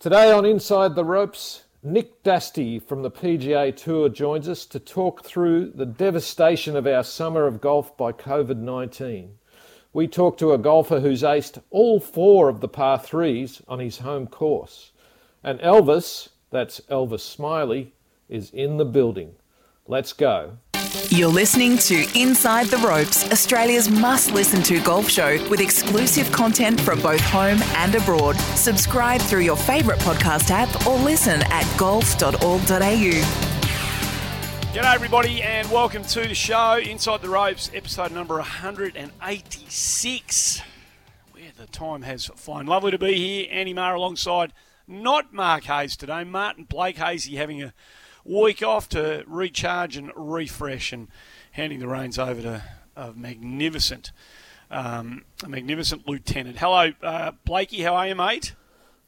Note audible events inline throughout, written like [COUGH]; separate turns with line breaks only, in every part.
Today on Inside the Ropes, Nick Dastey from the PGA Tour joins us to talk through the devastation of our summer of golf by COVID 19. We talk to a golfer who's aced all four of the par threes on his home course. And Elvis, that's Elvis Smylie, is in the building. Let's go.
You're listening to Inside the Ropes, Australia's must listen to golf show with exclusive content from both home and abroad. Subscribe through your favourite podcast app or listen at golf.org.au.
G'day, everybody, and welcome to the show, Inside the Ropes, episode number 186. Where the time has flown. Lovely to be here. Andy Maher alongside, not Mark Hayes today, Martin Blake Hazy having a week off to recharge and refresh and handing the reins over to a magnificent, um, a magnificent lieutenant. Hello, uh, Blakey. How are you, mate?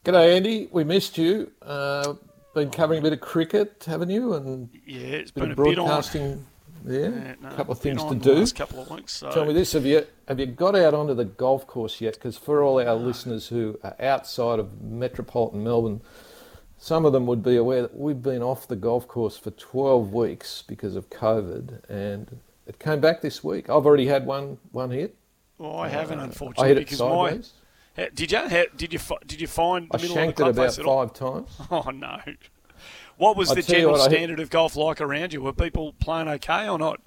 G'day, Andy. We missed you. Uh, been covering a bit of cricket, haven't you? And
yeah, it's been,
been
a
broadcasting.
Bit on.
Yeah,
no,
a couple of things to do.
Last couple of weeks. So.
Tell me this: Have you have you got out onto the golf course yet? Because for all our listeners who are outside of metropolitan Melbourne, some of them would be aware that we've been off the golf course for 12 weeks because of COVID, and it came back this week. I've already had one one hit.
Well, I haven't,
Uh,
unfortunately,
I hit it
because
sideways.
my. Did you? ha- Did you? Did you find the
I
middle
shanked
of
it
the
about
at all?
five times. [LAUGHS]
Oh no! What was
I
the general
what, I hit-
standard of golf like around you? Were people playing okay or not?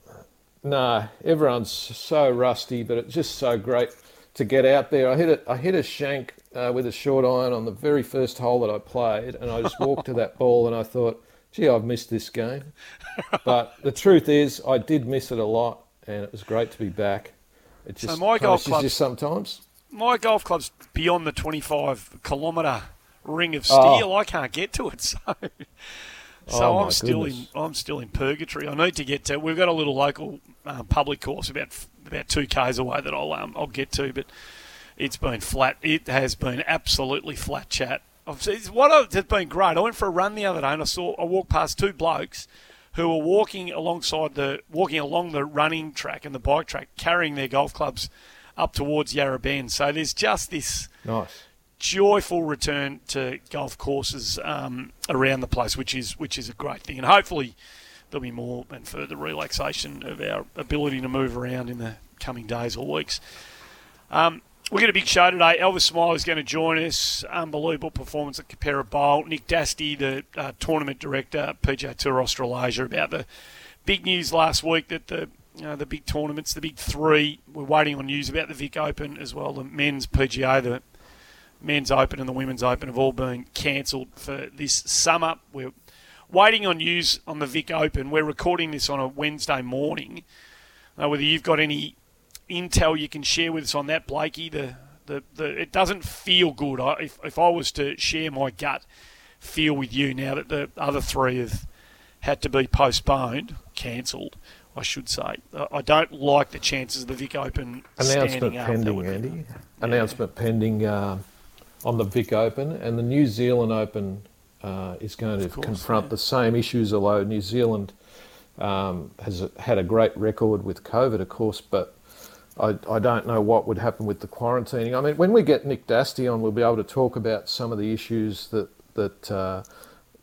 No, everyone's so rusty, but it's just so great to get out there. I hit it. I hit a shank uh, with a short iron on the very first hole that I played, and I just walked to that [LAUGHS] ball, and I thought, "Gee, I've missed this game." But the truth is, I did miss it a lot, and it was great to be back. It
So my golf
you sometimes.
My golf club's beyond the 25 kilometre ring of
Oh.
steel. I can't get to it, [LAUGHS] so so
Oh,
I'm still
goodness.
in I'm still in purgatory. I need to get to. We've got a little local uh, public course about about two k's away that I'll um, I'll get to, but it's been flat. It has been absolutely flat chat. It's what I- it's been great. I went for a run the other day and I saw I walked past two blokes who were walking alongside the walking along the running track and the bike track, carrying their golf clubs up towards Yarra Bend. So there's just this
Nice.
joyful return to golf courses um, around the place, which is which is a great thing, and hopefully there'll be more and further relaxation of our ability to move around in the coming days or weeks. Um, We've got a big show today. Elvis Smylie is going to join us. Unbelievable performance at Capera Bowl. Nick Dastey, the uh, tournament director, PGA Tour Australasia, about the big news last week that the you know, the big tournaments, the big three, we're waiting on news about the Vic Open as well, the men's PGA, the men's Open and the women's Open have all been cancelled for this summer. We're waiting on news on the Vic Open. We're recording this on a Wednesday morning. Uh, whether you've got any intel you can share with us on that, Blakey, the, the, the it doesn't feel good. I, if, if I was to share my gut feel with you now that the other three have had to be postponed, cancelled, I should say. I don't like the chances of the Vic Open
Announcement
standing up. That
pending, Andy. Announcement pending uh, on the Vic Open, and the New Zealand Open uh, is going to
course,
confront
yeah.
the same issues. Although New Zealand um, has had a great record with COVID, of course, but I, I don't know what would happen with the quarantining. I mean, when we get Nick Dastey on, we'll be able to talk about some of the issues that that uh,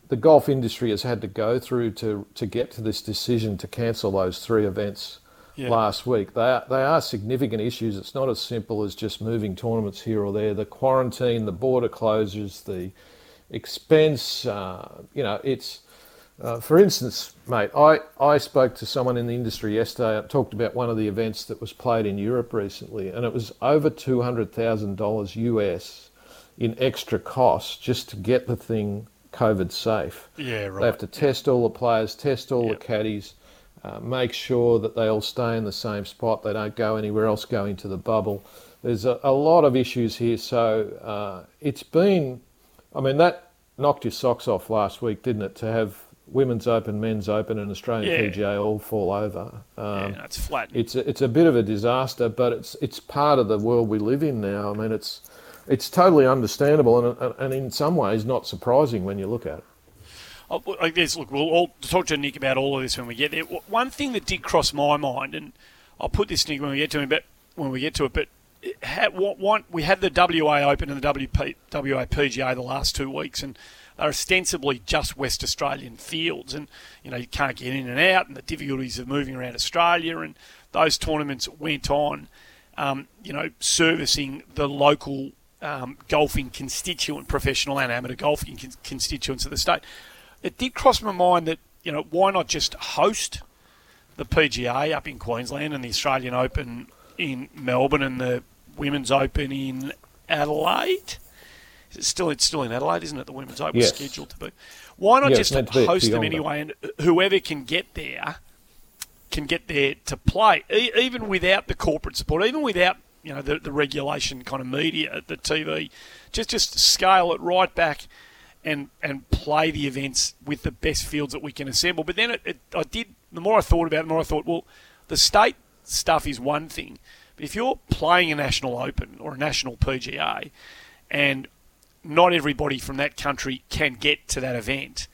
the golf industry has had to go through to to get to this decision to cancel those three events
Yeah.
last week. They are, they are significant issues. It's not as simple as just moving tournaments here or there. The quarantine, the border closures, the expense. Uh, you know, it's. Uh, for instance, mate, I, I spoke to someone in the industry yesterday. I talked about one of the events that was played in Europe recently, and it was over two hundred thousand dollars US in extra costs just to get the thing COVID safe.
Yeah, right.
They have to test all the players, test all
Yep.
the caddies, uh, make sure that they all stay in the same spot. They don't go anywhere else, go into the bubble. There's a, a lot of issues here. So uh, it's been, I mean, that knocked your socks off last week, didn't it? To have Women's Open, Men's Open, and Australian
Yeah.
PGA all fall over.
yeah,
Um,
that's flat.
it's a, it's a bit of a disaster, but it's it's part of the world we live in now. I mean, it's it's totally understandable and, and in some ways not surprising when you look at it.
Oh, I guess, look, we'll all talk to Nick about all of this when we get there. One thing that did cross my mind, and I'll put this, Nick, when we get to him, but when we get to it, but had, one, we had the WA Open and the WP, WA PGA the last two weeks, and they're ostensibly just West Australian fields, and you know you can't get in and out, and the difficulties of moving around Australia, and those tournaments went on, um, you know, servicing the local um, golfing constituent, professional and amateur golfing con- constituents of the state. It did cross my mind that you know why not just host the PGA up in Queensland and the Australian Open in Melbourne and the Women's Open in Adelaide. It's still it's still in Adelaide, isn't it? The Women's Open
yes.
scheduled to be. Why not just host them anyway, and whoever can get there can get there to play, e- even without the corporate support, even without you know the, the regulation kind of media, the TV, just just scale it right back and and play the events with the best fields that we can assemble. But then it, it, I did. The more I thought about it, the more I thought, well, the state stuff is one thing, but if you're playing a national open or a national PGA, and not everybody from that country can get to that event,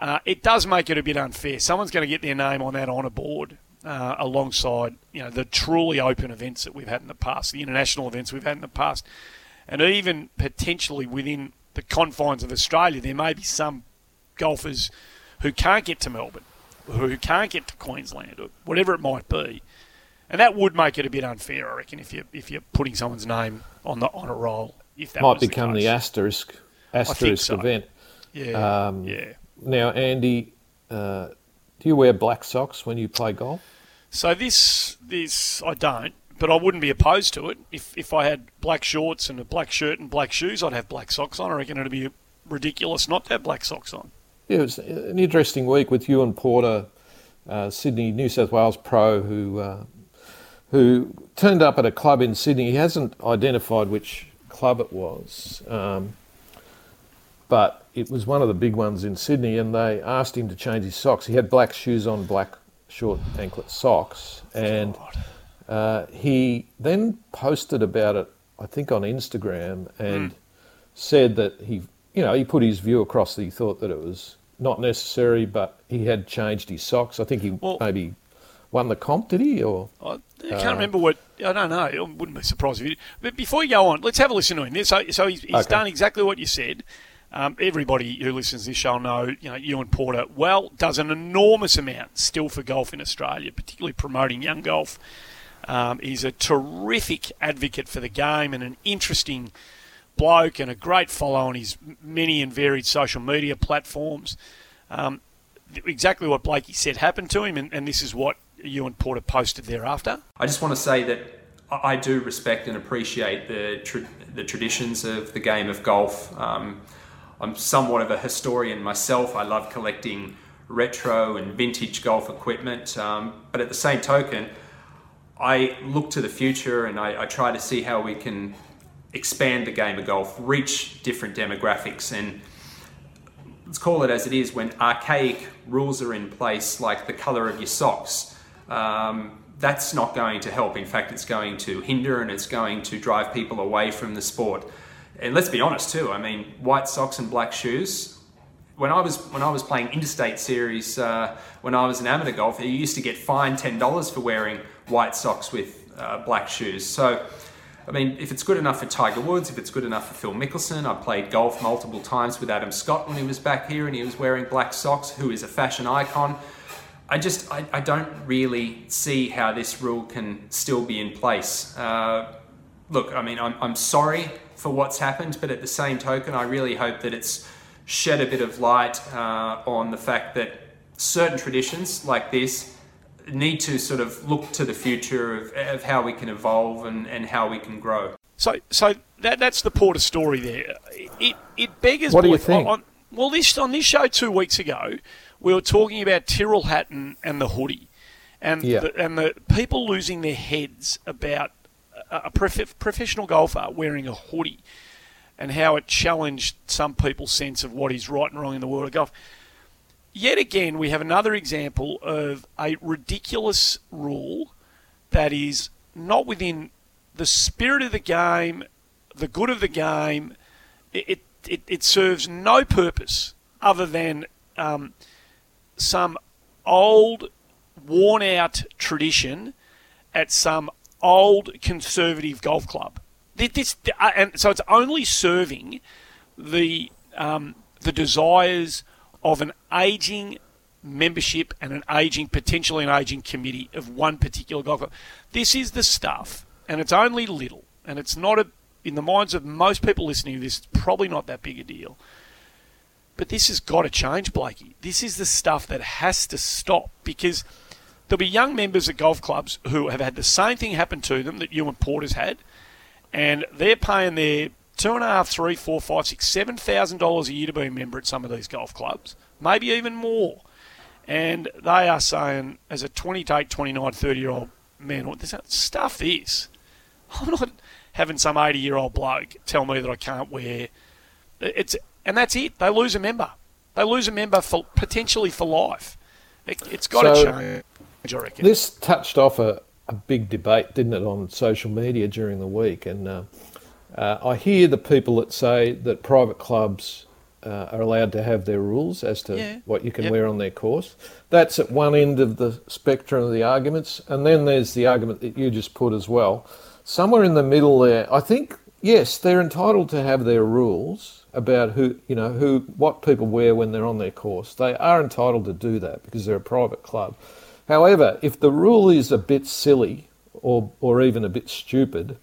uh, it does make it a bit unfair. Someone's going to get their name on that honour board uh, alongside you know the truly open events that we've had in the past, the international events we've had in the past, and even potentially within the confines of Australia, there may be some golfers who can't get to Melbourne, who can't get to Queensland, or whatever it might be, and that would make it a bit unfair, I reckon, if you if you're putting someone's name on the on a roll. If that
might become
the,
the, asterisk asterisk
so.
event.
Yeah, um, yeah.
Now, Andy, uh, do you wear black socks when you play golf?
So this this I don't but I wouldn't be opposed to it. If if I had black shorts and a black shirt and black shoes, I'd have black socks on. I reckon it'd be ridiculous not to have black socks on.
Yeah, it was an interesting week with Ewan Porter, uh, Sydney, New South Wales pro, who uh, who turned up at a club in Sydney. He hasn't identified which club it was, um, but it was one of the big ones in Sydney, and they asked him to change his socks. He had black shoes on, black short anklet socks, and. Uh, he then posted about it, I think, on Instagram, and mm. said that he, you know, he put his view across that he thought that it was not necessary, but he had changed his socks. I think he well, maybe won the comp, did he? Or
I can't uh, remember what. I don't know. I wouldn't be surprised if he. Did. But before you go on, let's have a listen to him. So, so he's, he's okay. done exactly what you said. Um, everybody who listens to this show know, you know, Ewan Porter well does an enormous amount still for golf in Australia, particularly promoting young golf. Um, he's a terrific advocate for the game and an interesting bloke and a great follow on his many and varied social media platforms. Um, exactly what Blakey said happened to him, and, and this is what Ewan Porter posted thereafter.
I just want to say that I do respect and appreciate the tra- the traditions of the game of golf. Um, I'm somewhat of a historian myself. I love collecting retro and vintage golf equipment, um, but at the same token, I look to the future and I, I, try to see how we can expand the game of golf, reach different demographics, and let's call it as it is when archaic rules are in place, like the color of your socks. Um, that's not going to help. In fact, it's going to hinder and it's going to drive people away from the sport. And let's be honest too. I mean, white socks and black shoes. When I was when I was playing interstate series, uh, when I was an amateur golfer, you used to get fined ten dollars for wearing white socks with uh, black shoes. So, I mean, if it's good enough for Tiger Woods, if it's good enough for Phil Mickelson, I played golf multiple times with Adam Scott when he was back here and he was wearing black socks, who is a fashion icon. I just, I, I don't really see how this rule can still be in place. Uh, look, I mean, I'm, I'm sorry for what's happened, but at the same token, I really hope that it's shed a bit of light uh, on the fact that certain traditions like this need to sort of look to the future of, of how we can evolve and, and how we can grow.
So, so that that's the Porter story there. It it beggars.
What do you think?
On, well, this on this show two weeks ago, we were talking about Tyrrell Hatton and the hoodie, and yeah. the, and the people losing their heads about a, a prof- professional golfer wearing a hoodie, and how it challenged some people's sense of what is right and wrong in the world of golf yet again, we have another example of a ridiculous rule that is not within the spirit of the game, the good of the game. It, it, it serves no purpose other than um, some old, worn out tradition at some old conservative golf club. This, uh, and so it's only serving the um, the desires of an aging membership and an aging, potentially an aging committee of one particular golf club. This is the stuff, and it's only little, and it's not a in the minds of most people listening to this. It's probably not that big a deal. But this has got to change, Blakey. This is the stuff that has to stop because there'll be young members of golf clubs who have had the same thing happen to them that Ewan Porter's had, and they're paying their two and a half, three, four, five, six, seven thousand dollars a year to be a member at some of these golf clubs, maybe even more. And they are saying, as a 28, 29, 30 year old man, what this stuff is. I'm not having some 80 year old bloke tell me that I can't wear. It's and that's it. They lose a member. They lose a member for potentially for life. It, has got so, to change. I reckon.
This touched off a, a big debate, didn't it, on social media during the week? And uh, uh, I hear the people that say that private clubs uh, are allowed to have their rules as to yeah. what you can yep. wear on their course. That's at one end of the spectrum of the arguments. And then there's the argument that you just put as well. Somewhere in the middle there, I think, yes, they're entitled to have their rules about who, you know, who, what people wear when they're on their course. They are entitled to do that because they're a private club. However, if the rule is a bit silly or, or even a bit stupid,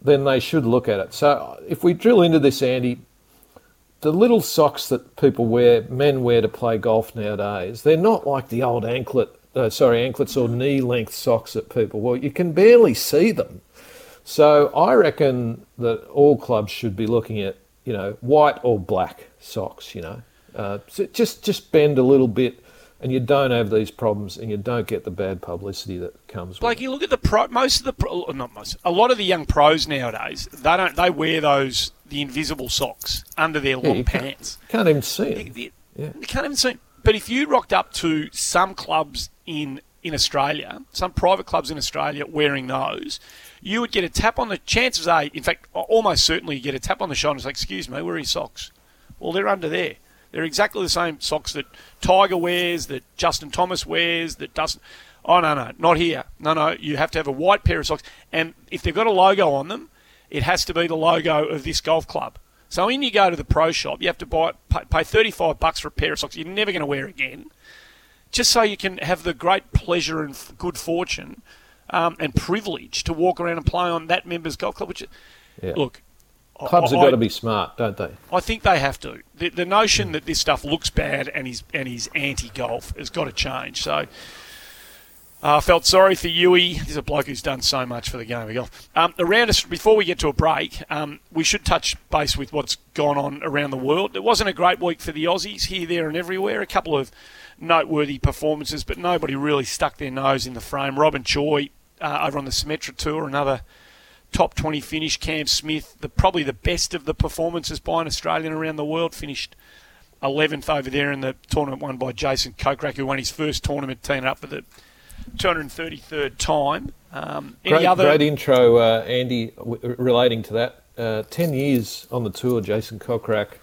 then they should look at it. So if we drill into this, Andy, the little socks that people wear, men wear to play golf nowadays, they're not like the old anklet, uh, sorry, anklets or knee length socks that people wear. You can barely see them. So I reckon that all clubs should be looking at, you know, white or black socks. You know, uh, so just just bend a little bit and you don't have these problems and you don't get the bad publicity that comes
like you look at the pro most of the pro, not most a lot of the young pros nowadays they don't they wear those the invisible socks under their long
yeah,
pants
can't, can't, even see it
you, yeah. you can't even see it but if you rocked up to some clubs in in Australia some private clubs in Australia wearing those you would get a tap on the chances are in fact almost certainly you get a tap on the shoulder and say excuse me where are your socks well they're under there they're exactly the same socks that Tiger wears, that Justin Thomas wears, that doesn't. Oh no, no, not here. No, no. You have to have a white pair of socks, and if they've got a logo on them, it has to be the logo of this golf club. So when you go to the pro shop, you have to buy pay 35 bucks for a pair of socks you're never going to wear again, just so you can have the great pleasure and good fortune um, and privilege to walk around and play on that member's golf club. Which, yeah. look,
Clubs have got to be smart, don't they?
I think they have to. The, the notion that this stuff looks bad and is and is anti-golf has got to change. So. I uh, felt sorry for Yui. He's a bloke who's done so much for the game of golf. Um, around us, before we get to a break, um, we should touch base with what's gone on around the world. It wasn't a great week for the Aussies here, there, and everywhere. A couple of noteworthy performances, but nobody really stuck their nose in the frame. Robyn Choi uh, over on the Symetra Tour, another top 20 finish. Cam Smith, the probably the best of the performances by an Australian around the world, finished 11th over there in the tournament won by Jason Kokrak, who won his first tournament teaming up for the 233rd time. Um,
great, other... great intro, uh, Andy, w- relating to that. Uh, 10 years on the tour, Jason Kokrak.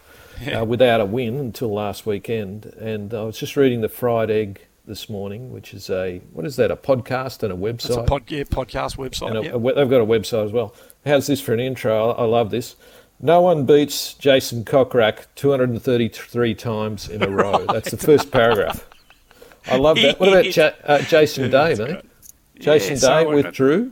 Uh, [LAUGHS] without a win until last weekend. And I was just reading the Fried Egg this morning, which is a what is that? A podcast and a website. It's a
pod, yeah, podcast website. A,
yep. they've got a website as well. How's this for an intro? I, I love this. No one beats Jason Kokrak 233 times in a [LAUGHS] row. right. That's the first paragraph. I love [LAUGHS] that. What about ja- uh, Jason Day, mate? Jason yeah, Day so withdrew.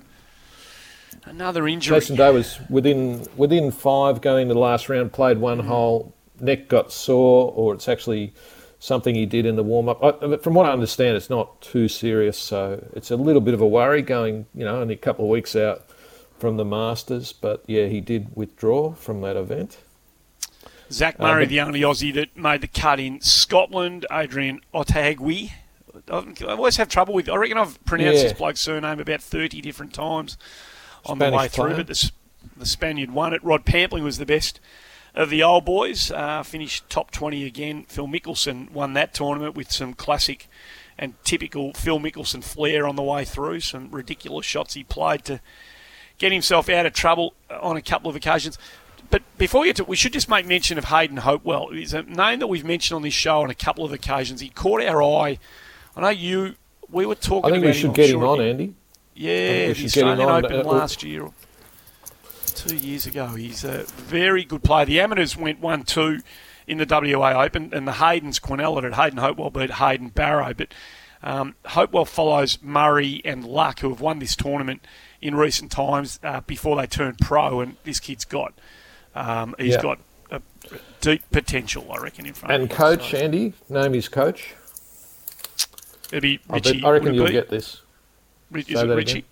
Another injury.
Jason Day was within within five going to the last round. Played one mm. hole. Neck got sore, or it's actually something he did in the warm up. From what I understand, it's not too serious, so it's a little bit of a worry going, you know, only a couple of weeks out from the Masters. But yeah, he did withdraw from that event.
Zach Murray, um, the only Aussie that made the cut in Scotland, Adrian Otaegui. I always have trouble with. I reckon I've pronounced yeah. this bloke's surname about thirty different times on Spanish the way through. But the, the Spaniard won it. Rod Pampling was the best of the old boys. Uh, finished top 20 again. Phil Mickelson won that tournament with some classic and typical Phil Mickelson flair on the way through. Some ridiculous shots he played to get himself out of trouble on a couple of occasions. But before we get to we should just make mention of Hayden Hopewell. He's a name that we've mentioned on this show on a couple of occasions. He caught our eye. I know you. We were talking.
I think
we
should get him on, Andy.
Yeah, the Australian Open uh, last year, two years ago. He's a very good player. The amateurs went one two in the WA Open, and the Hayden's Quinella at Hayden Hopewell beat Hayden Barrow, but. Um, Hopewell follows Murray and Luck, who have won this tournament in recent times uh, before they turned pro, and this kid's got um, he's yeah. got a deep potential, I reckon, in front.
And coach so. Andy, name his coach.
It'd be Richie.
I, I reckon you'll be? get this.
Rich, is it Richie? Again?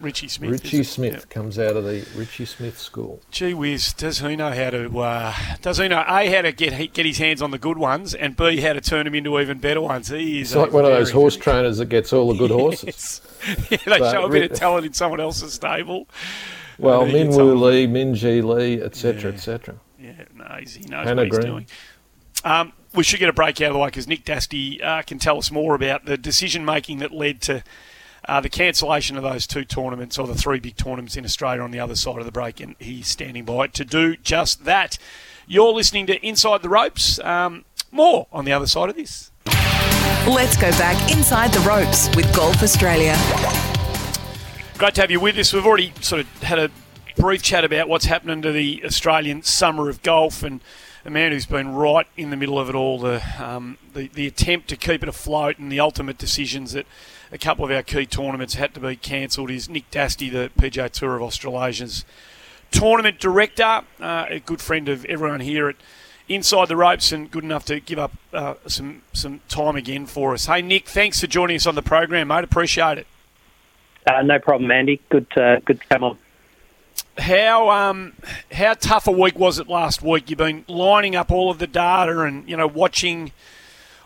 Ritchie Smith.
Ritchie Smith yep. comes out of the Ritchie Smith school.
Gee whiz, does he know how to? Uh, does he know a how to get get his hands on the good ones, and b how to turn them into even better ones? He is.
It's like one of those horse trainers that gets all the good [LAUGHS] horses. [LAUGHS]
yeah, they but show a bit of talent in someone else's stable.
Well, Min Woo Lee, Minjee Lee, etc., etc.
Yeah, no, he knows Hannah what he's Green. doing. Um, we should get a break out of the way because Nick Dastey uh, can tell us more about the decision making that led to uh, the cancellation of those two tournaments or the three big tournaments in Australia on the other side of the break, and he's standing by to do just that. You're listening to Inside the Ropes. Um, more on the other side of this.
Let's go back inside the ropes with Golf Australia.
Great to have you with us. We've already sort of had a brief chat about what's happening to the Australian summer of golf and a man who's been right in the middle of it all, the, um, the, the attempt to keep it afloat and the ultimate decisions that a couple of our key tournaments had to be cancelled is Nick Dastey, the PGA Tour of Australasia's tournament director, uh, a good friend of everyone here at Inside the Ropes and good enough to give up uh, some some time again for us. Hey Nick, thanks for joining us on the program, mate. Appreciate it.
Uh, no problem, Andy. Good, uh, good to come on.
How um how tough a week was it last week? You've been lining up all of the data and you know watching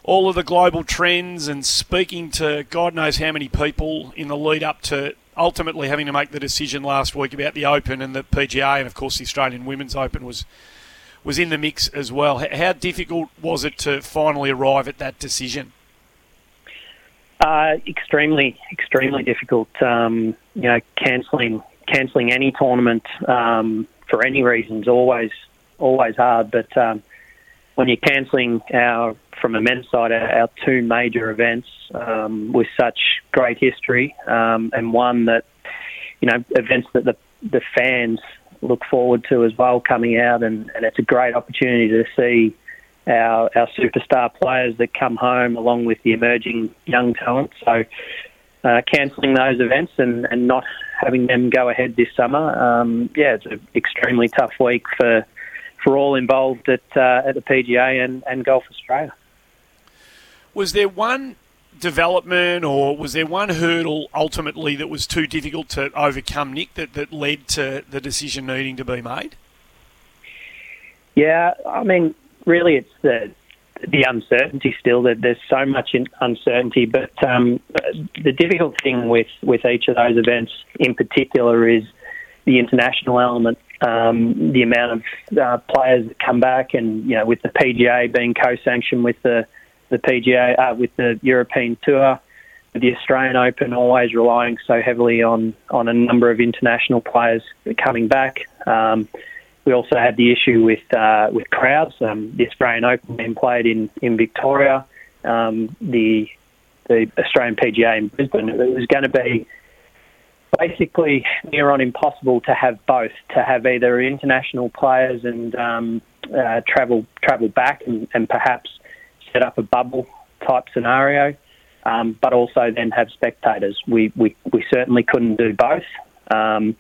all of the global trends and speaking to God knows how many people in the lead up to ultimately having to make the decision last week about the Open and the PGA, and of course the Australian Women's Open was was in the mix as well. How difficult was it to finally arrive at that decision?
Uh, extremely, extremely difficult. Um, you know, cancelling cancelling any tournament um, for any reasons always always hard. But um, when you're cancelling our from a men's side our, two major events um, with such great history um, and one that you know events that the the fans look forward to as well coming out and, and it's a great opportunity to see our our superstar players that come home along with the emerging young talent. So uh, cancelling those events and, and not having them go ahead this summer, um, yeah, it's an extremely tough week for for all involved at uh, at the PGA and, and Golf Australia.
Was there one development or was there one hurdle ultimately that was too difficult to overcome, Nick, that, that led to the decision needing to be made?
Yeah, I mean, really, it's the the uncertainty still. That there's so much uncertainty, but um, the difficult thing with with each of those events in particular is the international element. Um, the amount of uh, players that come back, and you know, with the PGA being co-sanctioned with the the PGA uh, with the European Tour, the Australian Open always relying so heavily on on a number of international players coming back. Um, we also had the issue with uh, with crowds. Um, the Australian Open being played in in Victoria, um, the the Australian PGA in Brisbane. It was going to be basically near on impossible to have both. To have either international players and um, uh, travel travel back and, and perhaps set up a bubble type scenario, um, but also then have spectators. We, we, we certainly couldn't do both. Um,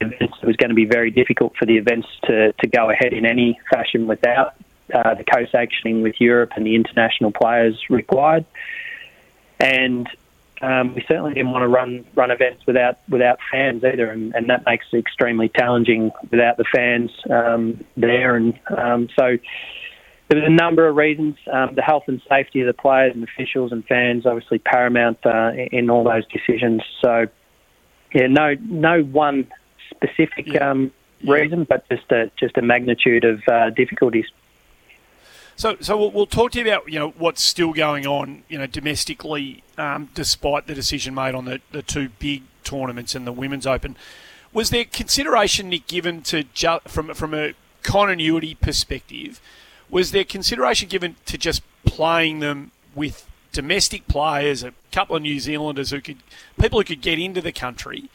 it was going to be very difficult for the events to, to go ahead in any fashion without uh, the co-sanctioning with Europe and the international players required. And um, we certainly didn't want to run run events without without fans either, and, and that makes it extremely challenging without the fans um, there. And um, so there was a number of reasons. Um, the health and safety of the players and officials and fans, obviously paramount uh, in all those decisions. So, yeah, no, no one specific. Um, reason, but just a just a magnitude of uh, difficulties.
So, so we'll, we'll, talk to you about you know what's still going on, you know, domestically, um, despite the decision made on the, the two big tournaments and the Women's Open. Was there consideration, Nick, given to ju- from from a continuity perspective? was there consideration given to just playing them with domestic players, a couple of New Zealanders who could, people who could get into the country,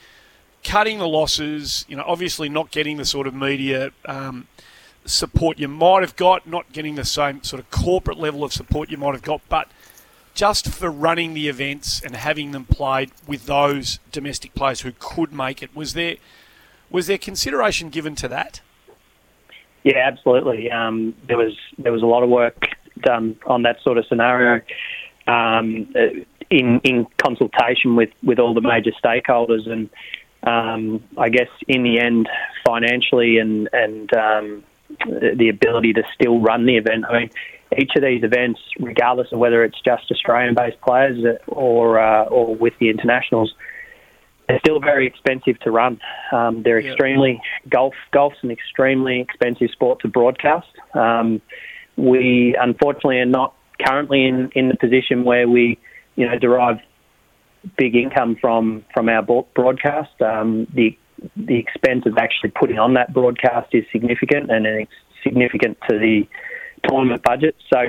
cutting the losses. You know, obviously not getting the sort of media um, support you might have got, not getting the same sort of corporate level of support you might have got, but just for running the events and having them played with those domestic players who could make it. Was there was there consideration given to that?
Yeah, absolutely. Um, there was there was a lot of work done on that sort of scenario um, in in consultation with, with all the major stakeholders, and um, I guess in the end, financially and and um, the ability to still run the event. I mean, each of these events, regardless of whether it's just Australian-based players or uh, or with the internationals, they're still very expensive to run. Um, they're extremely golf. Golf's an extremely expensive sport to broadcast. Um, we unfortunately are not currently in, in the position where we, you know, derive big income from from our broadcast. Um, the the expense of actually putting on that broadcast is significant, and it's significant to the tournament budget. So,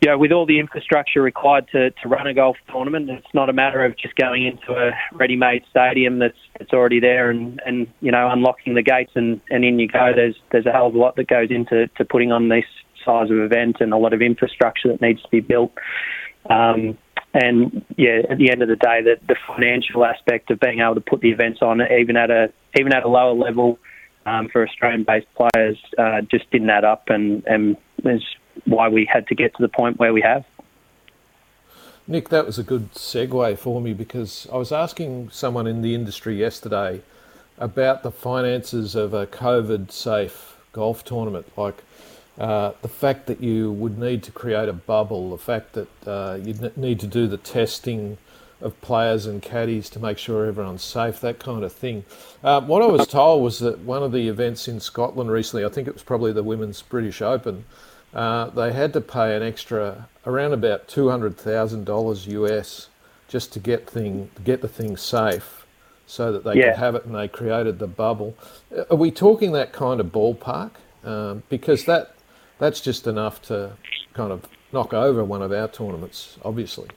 you know, with all the infrastructure required to, to run a golf tournament, it's not a matter of just going into a ready-made stadium that's that's already there and, and you know unlocking the gates and, and in you go. There's there's a hell of a lot that goes into to putting on this size of event and a lot of infrastructure that needs to be built. Um, and yeah, at the end of the day, the, the financial aspect of being able to put the events on, even at a even at a lower level, um, for Australian-based players, uh, just didn't add up, and and is why we had to get to the point where we have.
Nick, that was a good segue for me because I was asking someone in the industry yesterday about the finances of a COVID-safe golf tournament, like uh, the fact that you would need to create a bubble, the fact that uh, you need to do the testing of players and caddies to make sure everyone's safe, that kind of thing. Uh, what I was told was that one of the events in Scotland recently, I think it was probably the Women's British Open, uh, they had to pay an extra around about two hundred thousand dollars US just to get thing get the thing safe, so that they yeah. could have it, and they created the bubble. Are we talking that kind of ballpark? Um, because that that's just enough to kind of knock over one of our tournaments, obviously.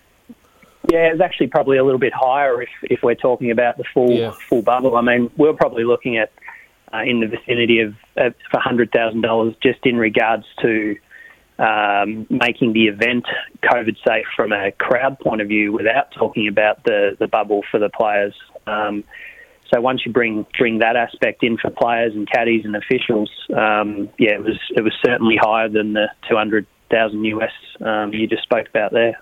Yeah, it's actually probably a little bit higher if, if we're talking about the full yeah. full bubble. I mean, we're probably looking at uh, in the vicinity of, of hundred thousand dollars just in regards to um, making the event COVID safe from a crowd point of view, without talking about the the bubble for the players. Um, so once you bring bring that aspect in for players and caddies and officials, um, yeah, it was it was certainly higher than the two hundred thousand US um, you just spoke about there.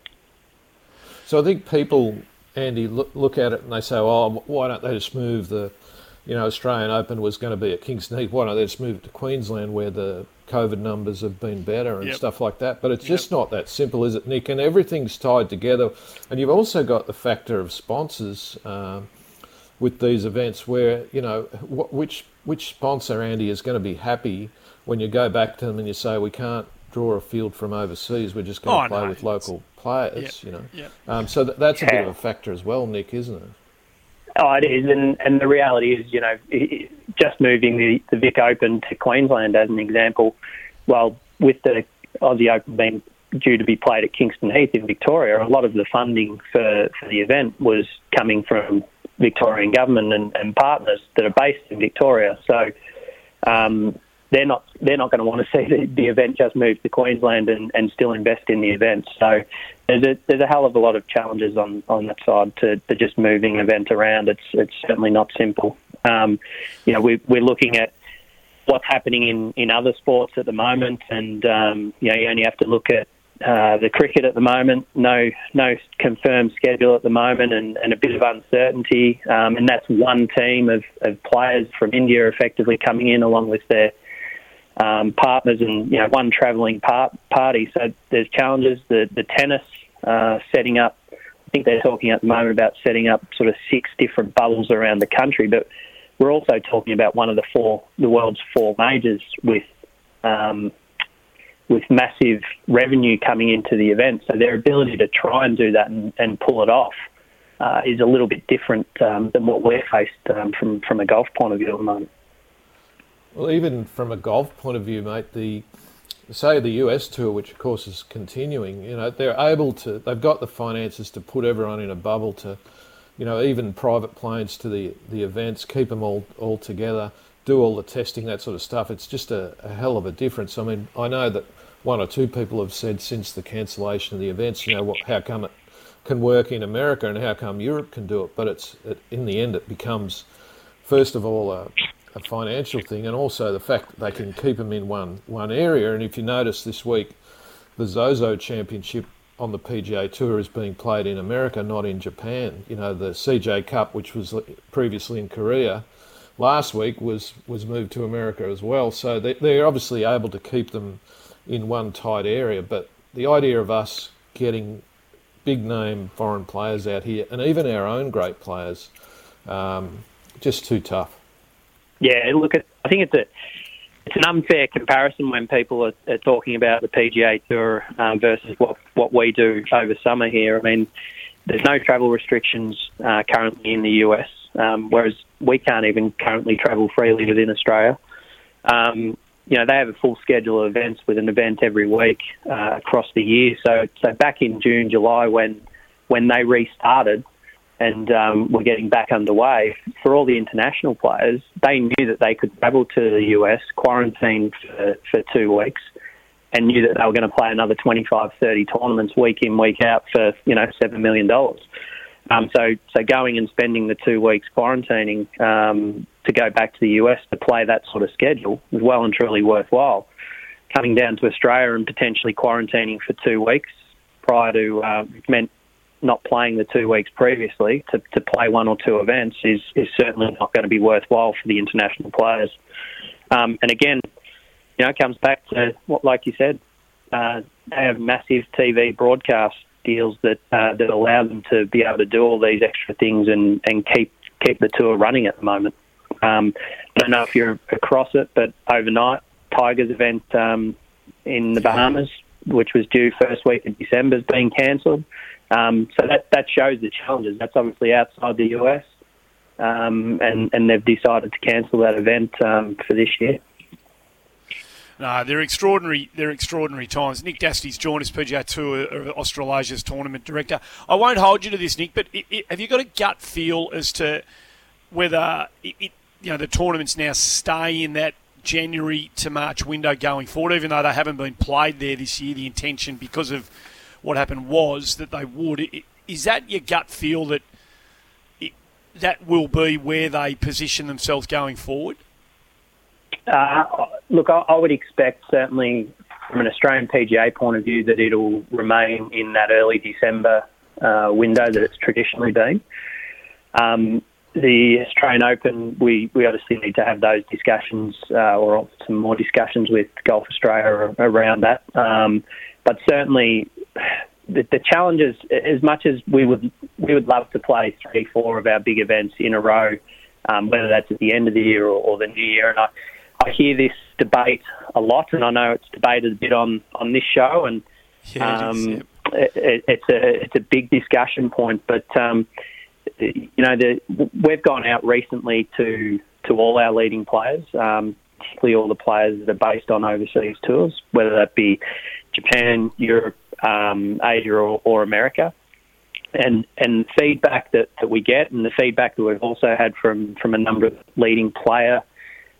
So I think people, Andy, look, look at it and they say, "Oh, why don't they just move the, you know, Australian Open was going to be at Kingston Heath. Why don't they just move it to Queensland where the COVID numbers have been better and yep. stuff like that?" But it's just yep. not that simple, is it, Nick? And everything's tied together. And you've also got the factor of sponsors. Um, with these events where you know which which sponsor Andy is going to be happy when you go back to them and you say we can't draw a field from overseas we're just going to oh, play no, with local players you know? um, so that, that's a bit of a factor as well Nick isn't it?
Oh, it is, and and the reality is, you know, just moving the, the Vic Open to Queensland as an example, well, with the Aussie Open being due to be played at Kingston Heath in Victoria, a lot of the funding for, for the event was coming from Victorian government and, and partners that are based in Victoria. So um, they're not they're not going to want to see the, the event just move to Queensland and, and still invest in the event. So there's a there's a hell of a lot of challenges on, on that side to, to just moving an event around. It's it's certainly not simple. Um, you know, we, we're looking at what's happening in, in other sports at the moment, and um, you know, you only have to look at uh, the cricket at the moment, no no confirmed schedule at the moment, and, and a bit of uncertainty. Um, and that's one team of, of players from India effectively coming in along with their um, partners, and you know one travelling part, party. So there's challenges. The the tennis uh, setting up. I think they're talking at the moment about setting up sort of six different bubbles around the country, but we're also talking about one of the four, the world's four majors with um, with massive revenue coming into the event. So their ability to try and do that and, and pull it off uh, is a little bit different um, than what we're faced um, from from a golf point of view at the moment.
Well, even from a golf point of view, mate, the say the US tour, which of course is continuing, you know, they're able to, they've got the finances to put everyone in a bubble to, you know, even private planes to the, the events, keep them all, all together, do all the testing, that sort of stuff. It's just a, a hell of a difference. I mean, I know that one or two people have said since the cancellation of the events, you know, what, how come it can work in America and how come Europe can do it? But it's it, in the end, it becomes first of all a, a, financial thing, and also the fact that they can keep them in one one area. And if you notice this week, the Zozo Championship on the PGA Tour is being played in America, not in Japan. You know, the CJ Cup, which was previously in Korea, last week was was moved to America as well. So they, they're obviously able to keep them in one tight area. But the idea of us getting big name foreign players out here, and even our own great players, um, just too tough.
Yeah, look, I think it's a it's an unfair comparison when people are, are talking about the PGA Tour um, versus what what we do over summer here. I mean, there's no travel restrictions uh, currently in the US, um, whereas we can't even currently travel freely within Australia. Um, you know, they have a full schedule of events with an event every week uh, across the year. So, so back in June, July, when when they restarted and um, were getting back underway, for all the international players, they knew that they could travel to the US, quarantine for, for two weeks, and knew that they were going to play another 25, 30 tournaments week in, week out for, you know, $7 million. Um, so, so going and spending the two weeks quarantining um, to go back to the US to play that sort of schedule was well and truly worthwhile. Coming down to Australia and potentially quarantining for two weeks prior to uh, meant not playing the two weeks previously to, to play one or two events is, is certainly not going to be worthwhile for the international players. Um, and again, you know, it comes back to what, like you said, uh, they have massive TV broadcast deals that uh, that allow them to be able to do all these extra things and, and keep keep the tour running at the moment. Um, don't know if you're across it, but overnight, Tiger's event um, in the Bahamas, which was due first week of December, is being cancelled. Um, so that that shows the challenges. That's obviously outside the US, um, and and they've decided to cancel that event um, for this year.
No, they're extraordinary. They're extraordinary times. Nick Dastey's joined us, PGA Tour Australasia's tournament director. I won't hold you to this, Nick, but it, it, have you got a gut feel as to whether it, you know the tournaments now stay in that January to March window going forward, even though they haven't been played there this year? The intention, because of what happened, was that they would. Is that your gut feel that that will be where they position themselves going forward?
Uh, look, I, I, would expect certainly from an Australian PGA point of view that it'll remain in that early December uh, window that it's traditionally been. Um, the Australian Open, we, we obviously need to have those discussions uh, or some more discussions with Golf Australia around that. Um, but certainly, the, the challenges, as much as we would we would love to play three, four of our big events in a row, um, whether that's at the end of the year or, or the new year, and I, I hear this debate a lot, and I know it's debated a bit on, on this show, and yeah, um, it is, yeah. it, it's a it's a big discussion point. But um, you know, the, we've gone out recently to to all our leading players, um, particularly all the players that are based on overseas tours, whether that be Japan, Europe, um, Asia, or, or America and and feedback that, that we get, and the feedback that we've also had from from a number of leading player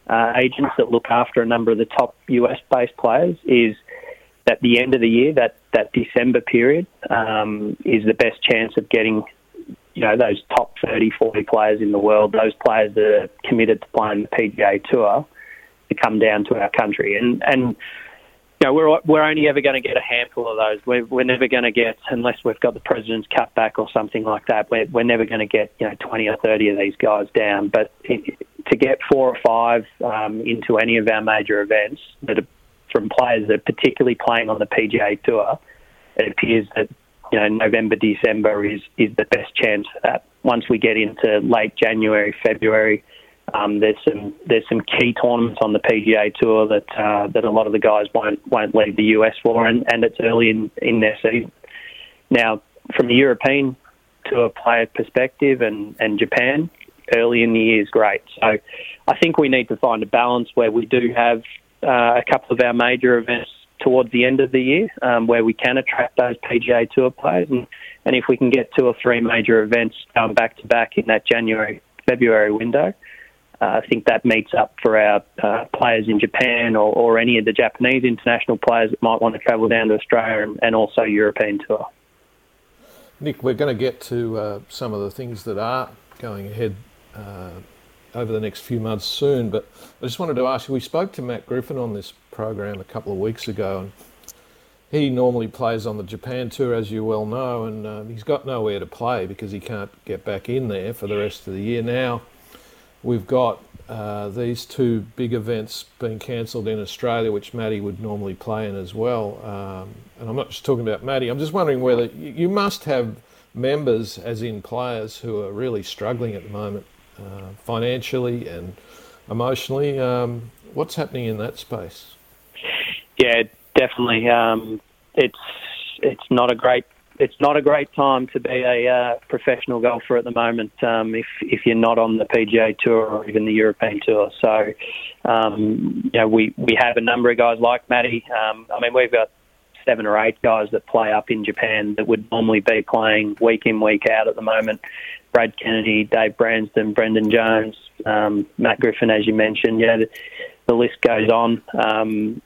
uh, agents that look after a number of the top US based players is that the end of the year, that, that December period, um, is the best chance of getting you know those top 30, 40 players in the world, those players that are committed to playing the PGA Tour, to come down to our country. And and you know, we're we're only ever going to get a handful of those. We're we're never going to get unless we've got the president's cutback or something like that. We're we're never going to get you know twenty or thirty of these guys down. But to get four or five um, into any of our major events that are from players that are particularly playing on the PGA Tour, it appears that you know November December is is the best chance for that. Once we get into late January February um, there's some there's some key tournaments on the PGA Tour that uh, that a lot of the guys won't won't leave the US for, and, and it's early in, in their season. Now, from a European Tour player perspective, and, and Japan, early in the year is great. So, I think we need to find a balance where we do have uh, a couple of our major events towards the end of the year, um, where we can attract those PGA Tour players, and, and if we can get two or three major events back to back in that January February window, uh, I think that meets up for our uh, players in Japan or, or any of the Japanese international players that might want to travel down to Australia and, and also European tour.
Nick, we're going to get to uh, some of the things that are going ahead uh, over the next few months soon, but I just wanted to ask you we spoke to Matt Griffin on this program a couple of weeks ago, and he normally plays on the Japan tour, as you well know, and uh, he's got nowhere to play because he can't get back in there for the rest of the year. Now we've got uh, these two big events being cancelled in Australia, which Matty would normally play in as well. Um, and I'm not just talking about Matty. I'm just wondering whether you must have members, as in players, who are really struggling at the moment, uh, financially and emotionally. Um, what's happening in that space?
Yeah, definitely. Um, it's it's not a great it's not a great time to be a uh, professional golfer at the moment um, if if you're not on the PGA Tour or even the European Tour. So, um, you know, we we have a number of guys like Matty. Um, I mean, we've got seven or eight guys that play up in Japan that would normally be playing week in week out at the moment. Brad Kennedy, Dave Branston, Brendan Jones, um, Matt Griffin, as you mentioned. Yeah, the, the list goes on. Um,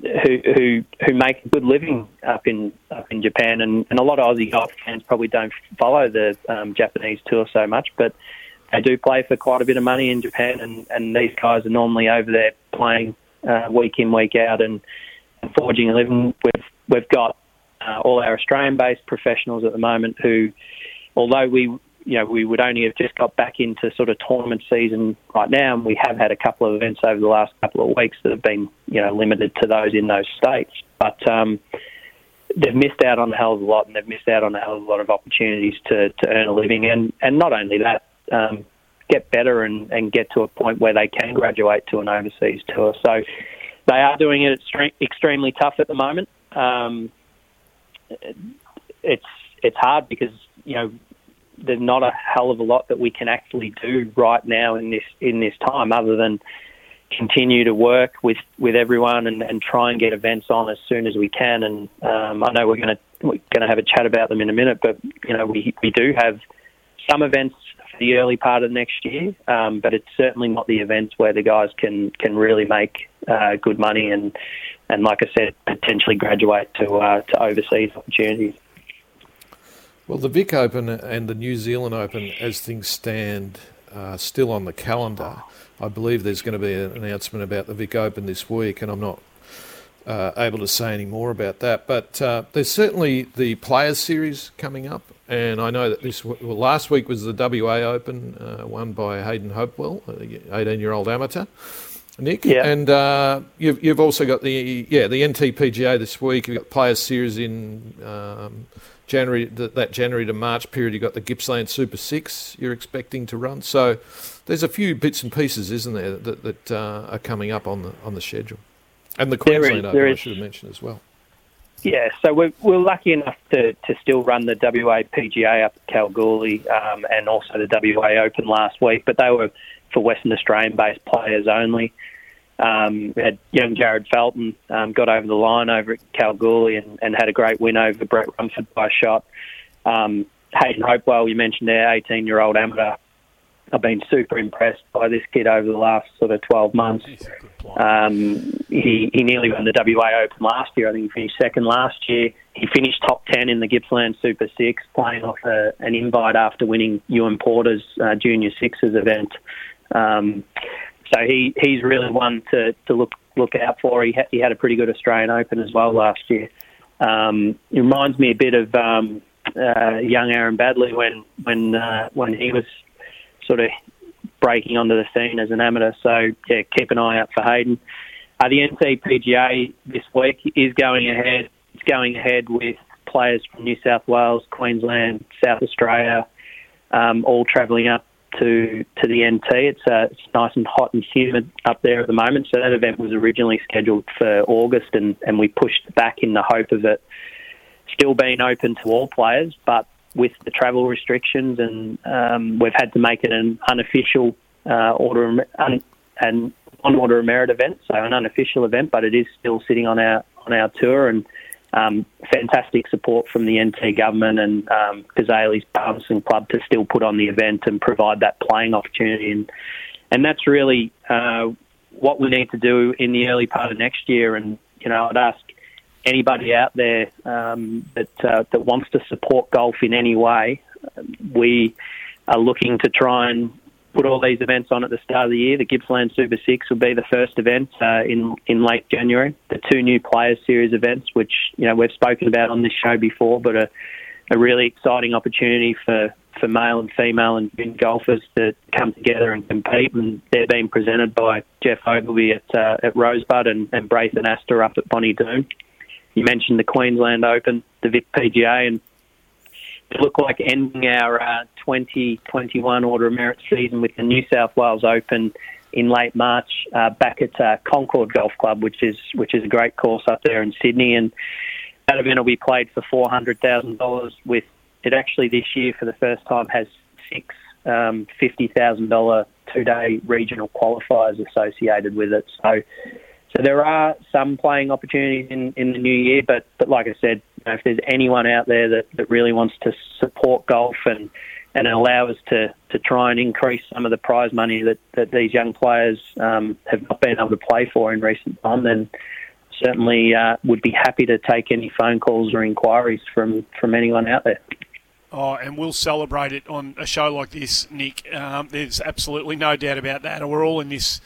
who who who make a good living up in up in Japan, and, and a lot of Aussie golf fans probably don't follow the um, Japanese tour so much, but they do play for quite a bit of money in Japan, and, and these guys are normally over there playing uh, week in week out and, and forging a living. We've we've got uh, all our Australian-based professionals at the moment who, although we you know, we would only have just got back into sort of tournament season right now, and we have had a couple of events over the last couple of weeks that have been, you know, limited to those in those states. But um, they've missed out on a hell of a lot, and they've missed out on a hell of a lot of opportunities to, to earn a living, and and not only that, um, get better and, and get to a point where they can graduate to an overseas tour. So they are doing it extremely tough at the moment. Um, it's it's hard because you know there's not a hell of a lot that we can actually do right now in this in this time, other than continue to work with, with everyone and, and try and get events on as soon as we can. And um, I know we're going to we're going to have a chat about them in a minute, but you know we we do have some events for the early part of next year, um, but it's certainly not the events where the guys can can really make uh, good money and and like I said, potentially graduate to uh, to overseas opportunities.
Well, the Vic Open and the New Zealand Open, as things stand, are still on the calendar. I believe there's going to be an announcement about the Vic Open this week, and I'm not uh, able to say any more about that. But uh, there's certainly the Players Series coming up, and I know that this well, last week was the WA Open, uh, won by Hayden Hopewell, 18-year-old amateur. Nick,
yeah.
and uh, you've you've also got the yeah the NTPGA this week. You've got Players Series in um, January, that January to March period, you've got the Gippsland Super Six you're expecting to run. So there's a few bits and pieces, isn't there, that, that uh, are coming up on the on the schedule, and the Queensland Open I should have mentioned as well.
Yeah, so we're, we're lucky enough to, to still run the WA PGA up at Kalgoorlie um, and also the WA Open last week, but they were for Western Australian based players only. Um, we had young Jarryd Felton um, got over the line over at Kalgoorlie and, and, had a great win over Brett Rumford by a shot. Um, Hayden Hopewell, you mentioned there, 18 year old amateur. I've been super impressed by this kid over the last sort of 12 months. Um, he, he nearly won the WA Open last year. I think he finished second last year. He finished top 10 in the Gippsland Super Six, playing off a, an invite after winning Ewan Porter's uh, Junior Sixes event. Um, so he he's really one to, to look look out for. He ha- he had a pretty good Australian Open as well last year. Um, it reminds me a bit of um, uh, young Aaron Baddeley when when uh, when he was sort of breaking onto the scene as an amateur. So yeah, keep an eye out for Hayden. Uh, the NTPGA this week is going ahead. It's going ahead with players from New South Wales, Queensland, South Australia, um, all travelling up to to the NT. It's uh, it's nice and hot and humid up there at the moment. So that event was originally scheduled for August, and and we pushed back in the hope of it still being open to all players, but with the travel restrictions, and um, we've had to make it an unofficial uh, order un, an on order of merit event, so an unofficial event, but it is still sitting on our on our tour, and um, fantastic support from the NT government and um, Cazaly's Palmerston Club to still put on the event and provide that playing opportunity. And, and that's really uh, what we need to do in the early part of next year. And, you know, I'd ask anybody out there um, that, uh, that wants to support golf in any way, we are looking to try and put all these events on at the start of the year. The Gippsland Super Six will be the first event uh, in in late January. The two new Players Series events, which you know we've spoken about on this show before, but a, a really exciting opportunity for, for male and female and golfers to come together and compete. And they're being presented by Geoff Ogilvy at uh, at Rosebud and, and Braith Anasta up at Bonnie Doon. You mentioned the Queensland Open, the Vic PGA, and it looked like ending our uh, 2021 Order of Merit season with the New South Wales Open in late March uh, back at uh, Concord Golf Club, which is which is a great course up there in Sydney, and that event will be played for four hundred thousand dollars. With it actually this year for the first time has six um, fifty thousand dollar two day regional qualifiers associated with it. So so there are some playing opportunities in, in the new year, but, but like I said, know, if there's anyone out there that, that really wants to support golf and, and allow us to, to try and increase some of the prize money that, that these young players um, have not been able to play for in recent time, then certainly uh, would be happy to take any phone calls or inquiries from, from anyone out there.
Oh, and we'll celebrate it on a show like this, Nick. Um, there's absolutely no doubt about that. We're all in this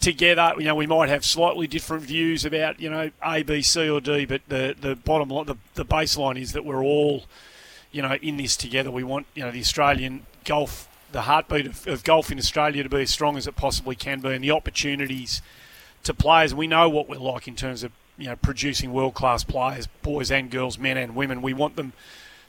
together. You know, we might have slightly different views about you know A, B, C, or D, but the the bottom line, the the baseline is that we're all you know in this together. We want you know the Australian golf, the heartbeat of, of golf in Australia to be as strong as it possibly can be, and the opportunities to players. We know what we're like in terms of you know producing world class players, boys and girls, men and women. We want them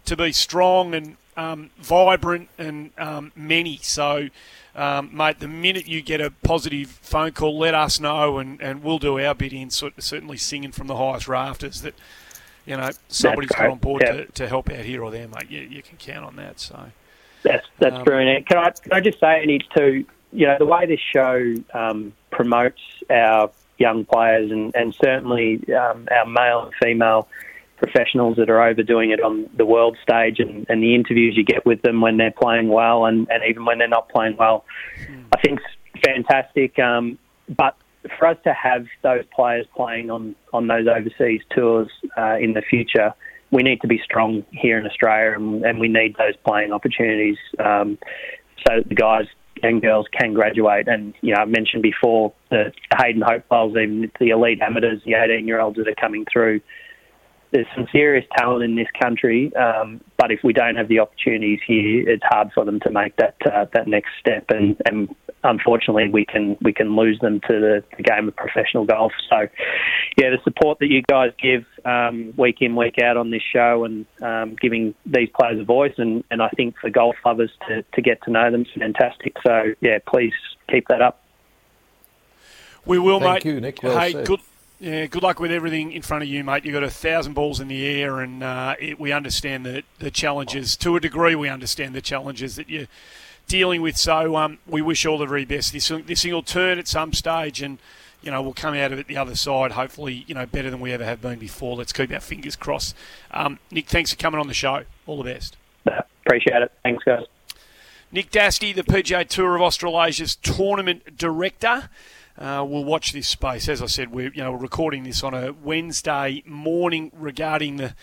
to be strong and um, vibrant and um, many. So um, mate, the minute you get a positive phone call, let us know, and, and we'll do our bit in certainly singing from the highest rafters that you know somebody's got on board to, to help out here or there, mate. You, you can count on that. So
that's that's um, brilliant. Can I can I just say, Nick, to You know the way this show um, promotes our young players and and certainly um, our male and female professionals that are overdoing it on the world stage and, and the interviews you get with them when they're playing well and, and even when they're not playing well, mm. I think it's fantastic. Um, but for us to have those players playing on, on those overseas tours uh, in the future, we need to be strong here in Australia and, and we need those playing opportunities um, so that the guys and girls can graduate. And, you know, I mentioned before the Hayden Hopewells, even the elite amateurs, the 18 year olds that are coming through there's some serious talent in this country, um, but if we don't have the opportunities here, it's hard for them to make that uh, that next step. And, and unfortunately, we can we can lose them to the, the game of professional golf. So, yeah, the support that you guys give um, week in week out on this show and um, giving these players a voice, and, and I think for golf lovers to, to get to know them is fantastic. So, yeah, please keep that up.
We will,
Thank
mate.
You, Nick. Well
hey,
said.
good yeah, good luck with everything in front of you, mate. You've got a thousand balls in the air, and uh, it, we understand the, the challenges. To a degree, we understand the challenges that you're dealing with. So um, we wish all the very best. This, this thing will turn at some stage, and you know we'll come out of it the other side, hopefully, you know, better than we ever have been before. Let's keep our fingers crossed. Um, Nick, thanks for coming on the show. All the best.
Appreciate it. Thanks, guys.
Nick Dastey, the PGA Tour of Australasia's tournament director. Uh, we'll watch this space. As I said, we're you know recording this on a Wednesday morning regarding the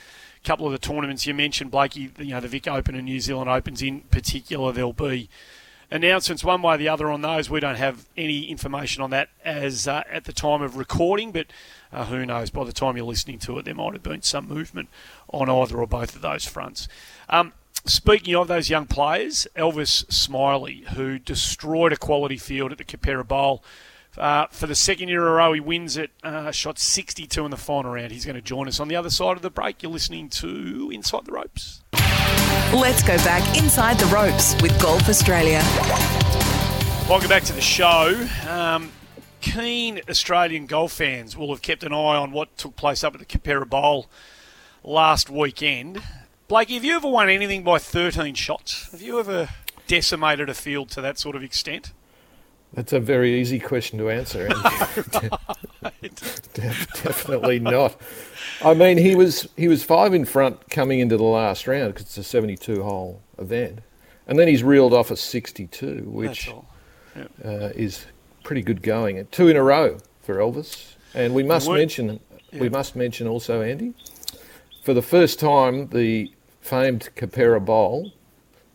couple of the tournaments you mentioned, Blakey. You know the Vic Open and New Zealand Opens in particular. There'll be announcements one way or the other on those. We don't have any information on that as uh, at the time of recording, but uh, who knows? By the time you're listening to it, there might have been some movement on either or both of those fronts. Um, Speaking of those young players, Elvis Smylie, who destroyed a quality field at the Keperra Bowl uh, for the second year in a row, he wins it. Uh, shot 62 in the final round. He's going to join us on the other side of the break. You're listening to Inside the Ropes.
Let's go back inside the ropes with Golf Australia.
Welcome back to the show. Um, keen Australian golf fans will have kept an eye on what took place up at the Keperra Bowl last weekend. Blake, have you ever won anything by 13 shots? Have you ever decimated a field to that sort of extent?
That's a very easy question to answer. [LAUGHS] [LAUGHS] Definitely not. I mean, he was he was five in front coming into the last round because it's a 72 hole event, and then he's reeled off a 62, which yep. uh, is pretty good going. Two in a row for Elvis, and we must mention we must mention also Andy, for the first time the famed Keperra Bowl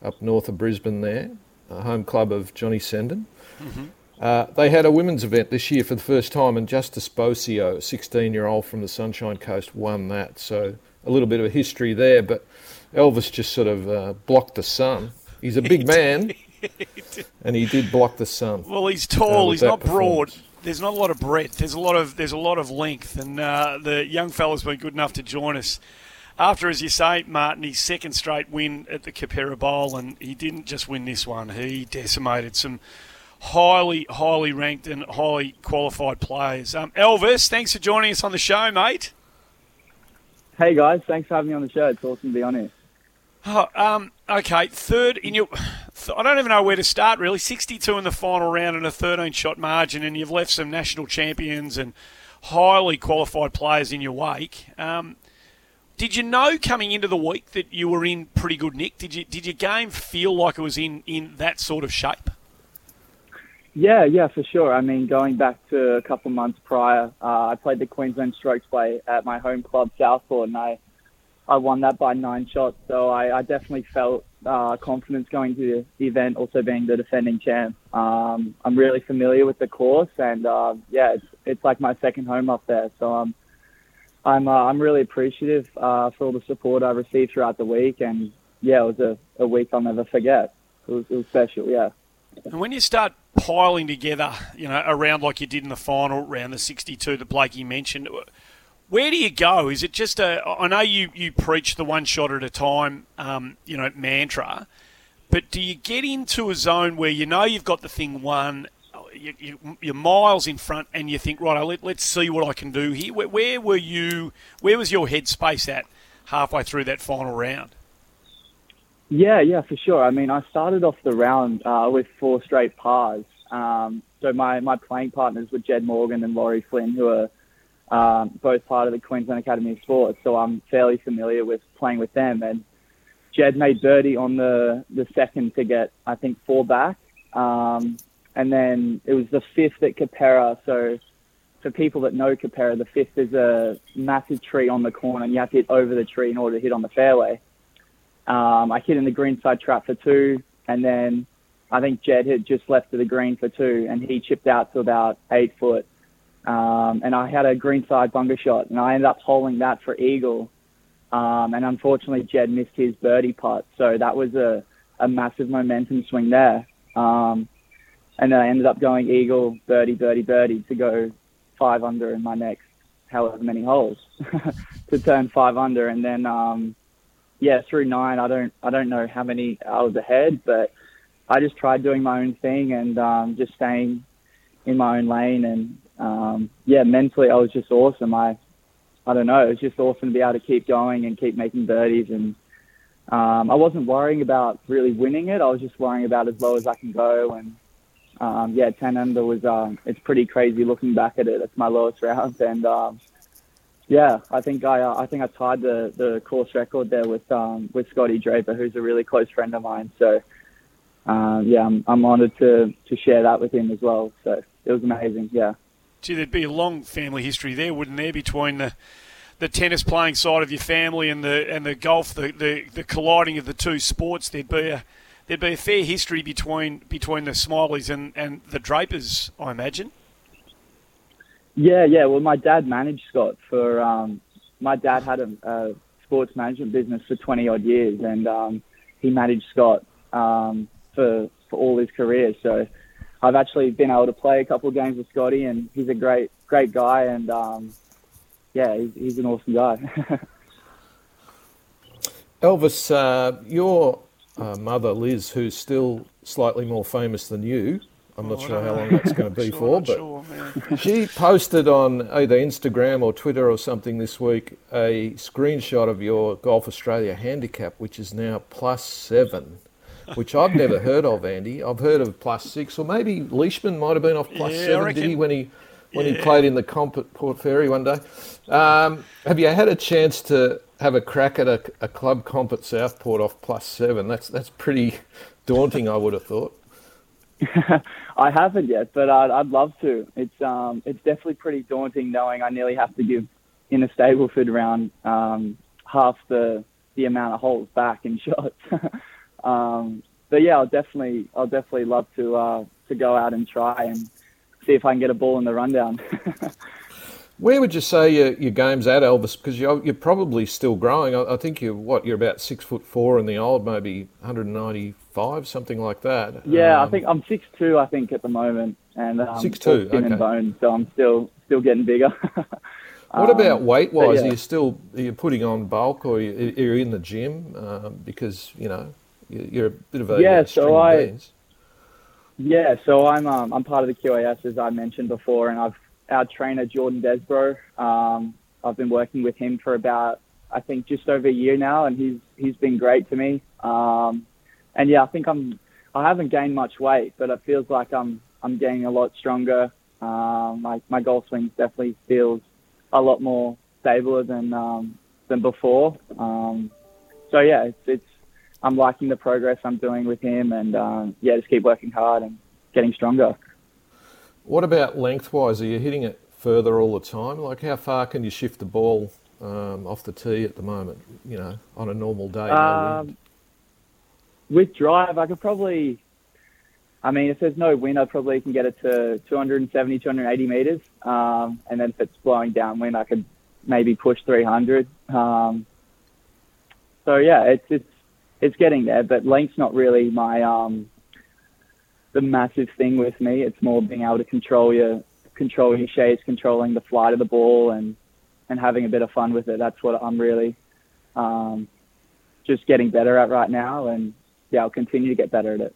up north of Brisbane there, a home club of Johnny Senden. Mm-hmm. Uh, they had a women's event this year for the first time, and Justice Bosio, a 16 year old from the Sunshine Coast, won that. So a little bit of a history there, but Elvis just sort of uh, blocked the sun. He's a [LAUGHS] big man, [LAUGHS] and he did block the sun.
Well, he's tall, uh, he's not broad. There's not a lot of breadth. There's a lot of there's a lot of length, and uh, the young fella's been good enough to join us after, as you say, Martin, his second straight win at the Keperra Bowl, and he didn't just win this one. He decimated some highly, highly ranked and highly qualified players. Um, Elvis, thanks for joining us on the show, mate.
Hey guys, thanks for having me on the show. It's awesome to be on here.
Oh, um, okay, third in your. I don't even know where to start really. 62 in the final round and a 13 shot margin, and you've left some national champions and highly qualified players in your wake. Um, did you know coming into the week that you were in pretty good nick? Did you did your game feel like it was in, in that sort of shape?
Yeah, yeah, for sure. I mean, going back to a couple months prior, uh, I played the Queensland Strokes Play at my home club, Southport, and I, I won that by nine shots. So I, I definitely felt uh, confidence going to the event, also being the defending champ. Um, I'm really familiar with the course, and uh, yeah, it's, it's like my second home up there. So um, I'm uh, I'm really appreciative uh, for all the support I received throughout the week, and yeah, it was a, a week I'll never forget. It was, it was special, yeah.
And when you start piling together, you know, around like you did in the final round, the 62 that Blakey mentioned, where do you go? Is it just a? I know you you preach the one shot at a time, um, you know, mantra, but do you get into a zone where you know you've got the thing won, you, are miles in front, and you think, right, let, let's see what I can do here. Where, where were you? Where was your headspace at halfway through that final round?
Yeah, yeah, for sure. I mean, I started off the round uh, with four straight pars. Um, so my, my playing partners were Jed Morgan and Laurie Flynn, who are um, both part of the Queensland Academy of Sports. So I'm fairly familiar with playing with them. And Jed made birdie on the, the second to get, I think, four back. Um, and then it was the fifth at Keperra. So for people that know Keperra, the fifth is a massive tree on the corner, and you have to hit over the tree in order to hit on the fairway. Um, I hit in the green side trap for two, and then I think Jed had just left to the green for two, and he chipped out to about eight foot. Um, and I had a green side bunker shot, and I ended up holding that for eagle. Um, and unfortunately, Jed missed his birdie putt, so that was a, a massive momentum swing there. Um, and then I ended up going eagle, birdie, birdie, birdie to go five under in my next however many holes [LAUGHS] to turn five under, and then um, yeah, through nine, I don't I don't know how many I was ahead, but I just tried doing my own thing and um, just staying in my own lane, and um, yeah, mentally I was just awesome. I I don't know, it was just awesome to be able to keep going and keep making birdies, and um, I wasn't worrying about really winning it. I was just worrying about as low as I can go, and um, yeah, 10 under was um, it's pretty crazy looking back at it. It's my lowest round, and um, yeah, I think I uh, I think I tied the, the course record there with um, with Scotty Draper, who's a really close friend of mine. So uh, yeah, I'm, I'm honoured to to share that with him as well. So it was amazing. Yeah.
Gee, there'd be a long family history there, wouldn't there, between the the tennis playing side of your family and the and the golf, the, the, the colliding of the two sports? There'd be a there'd be a fair history between between the Smylies and, and the Drapers, I imagine.
Yeah, yeah. Well, my dad managed Scott for. Um, my dad had a, a sports management business for twenty odd years, and um, he managed Scott um, for for all his career. So I've actually been able to play a couple of games with Scotty, and he's a great great guy, and um, yeah, he's, he's an awesome guy. [LAUGHS]
Elvis, uh, your uh, mother Liz, who's still slightly more famous than you, I'm not oh, sure how long that's going to be sure, for, but sure, yeah. [LAUGHS] she posted on either Instagram or Twitter or something this week a screenshot of your Golf Australia handicap, which is now plus seven. which I've never [LAUGHS] heard of, Andy. I've heard of plus six, or maybe Leishman might have been off plus
Yeah,
seven, did he, when he when he played in the comp at Port Fairy one day? Um, have you had a chance to have a crack at a, a club comp at Southport off plus seven? That's that's pretty [LAUGHS] daunting, I would have thought. [LAUGHS]
I haven't yet, but I'd, I'd love to. It's um, it's definitely pretty daunting knowing I nearly have to give in a Stableford round um, half the the amount of holes back in [LAUGHS] shots. um, but yeah, I'll definitely I'll definitely love to uh, to go out and try and see if I can get a ball in the rundown. [LAUGHS]
Where would you say your, your game's at, Elvis? Because you're, you're probably still growing. I, I think you're what you're about six foot four in the old, maybe 195, something like that.
yeah, I
Um,
think I'm six two. I think at the moment, and um,
6'2",
all skin and
okay.
bone, so I'm still still getting bigger. [LAUGHS]
What about weight wise?
Um, yeah.
Are you still are you putting on bulk, or are you, are you in the gym? Um, because you know you- you're a bit of a
Yeah, so I-
beans.
Yeah, so I'm um, I'm part of the QAS as I mentioned before, and I've our trainer Jordan Desbro. Um, I've been working with him for about I think just over a year now, and he's he's been great to me. Um, and yeah, I think I'm I haven't gained much weight, but it feels like I'm I'm getting a lot stronger. Um, my my golf swing definitely feels a lot more stabler than um, than before. Um, so yeah, it's, it's I'm liking the progress I'm doing with him, and um, yeah, just keep working hard and getting stronger.
What about lengthwise? Are you hitting it further all the time? Like how far can you shift the ball um, off the tee at the moment? You know, on a normal day. no
Um, with drive, I could probably. I mean, if there's no wind, I probably can get it to 270, 280 meters. Um, and then if it's blowing downwind, I could maybe push 300. Um, so yeah, it's it's it's getting there, but length's not really my um, the massive thing with me. It's more being able to control your control your shades, controlling the flight of the ball, and and having a bit of fun with it. That's what I'm really um, just getting better at right now, and yeah, I'll continue to get better at it.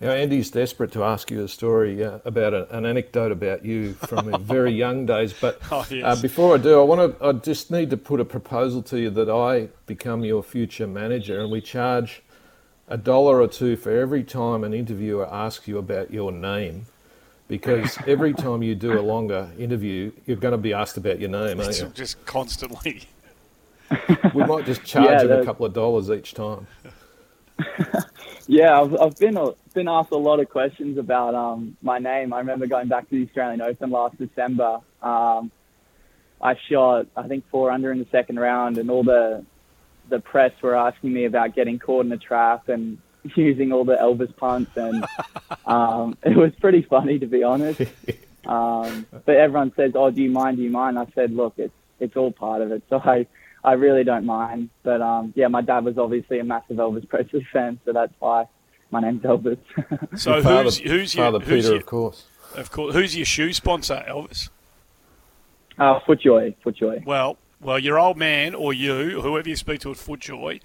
Now, Andy's desperate to ask you a story uh, about a, an anecdote about you from your very [LAUGHS] young days. But
Oh, yes.
uh, before I do, I want to. I just need to put a proposal to you that I become your future manager, and we charge a dollar or two for every time an interviewer asks you about your name. Because [LAUGHS] every time you do a longer interview, you're going to be asked about your name, aren't you?
just constantly. [LAUGHS]
We might just [LAUGHS] charge
Yeah,
him a couple of dollars each time.
Yeah, I've, I've been a, been asked a lot of questions about um, my name. I remember going back to the Australian Open last December. Um, I shot, I think, four under in the second round, and all the the press were asking me about getting caught in a trap and [LAUGHS] using all the Elvis punts, and [LAUGHS] um, it was pretty funny to be honest. Um, but everyone says, "Oh, do you mind? Do you mind?" I said, "Look, it's it's all part of it." So I I really don't mind. But um, yeah, my dad was obviously a massive Elvis Presley [LAUGHS] fan, so that's why my name's Elvis.
So
Your father,
who's who's your
Father
who's
Peter,
your,
of course.
of course who's your shoe sponsor, Elvis?
uh, Footjoy, Footjoy.
Well, well, your old man or you, whoever you speak to at FootJoy,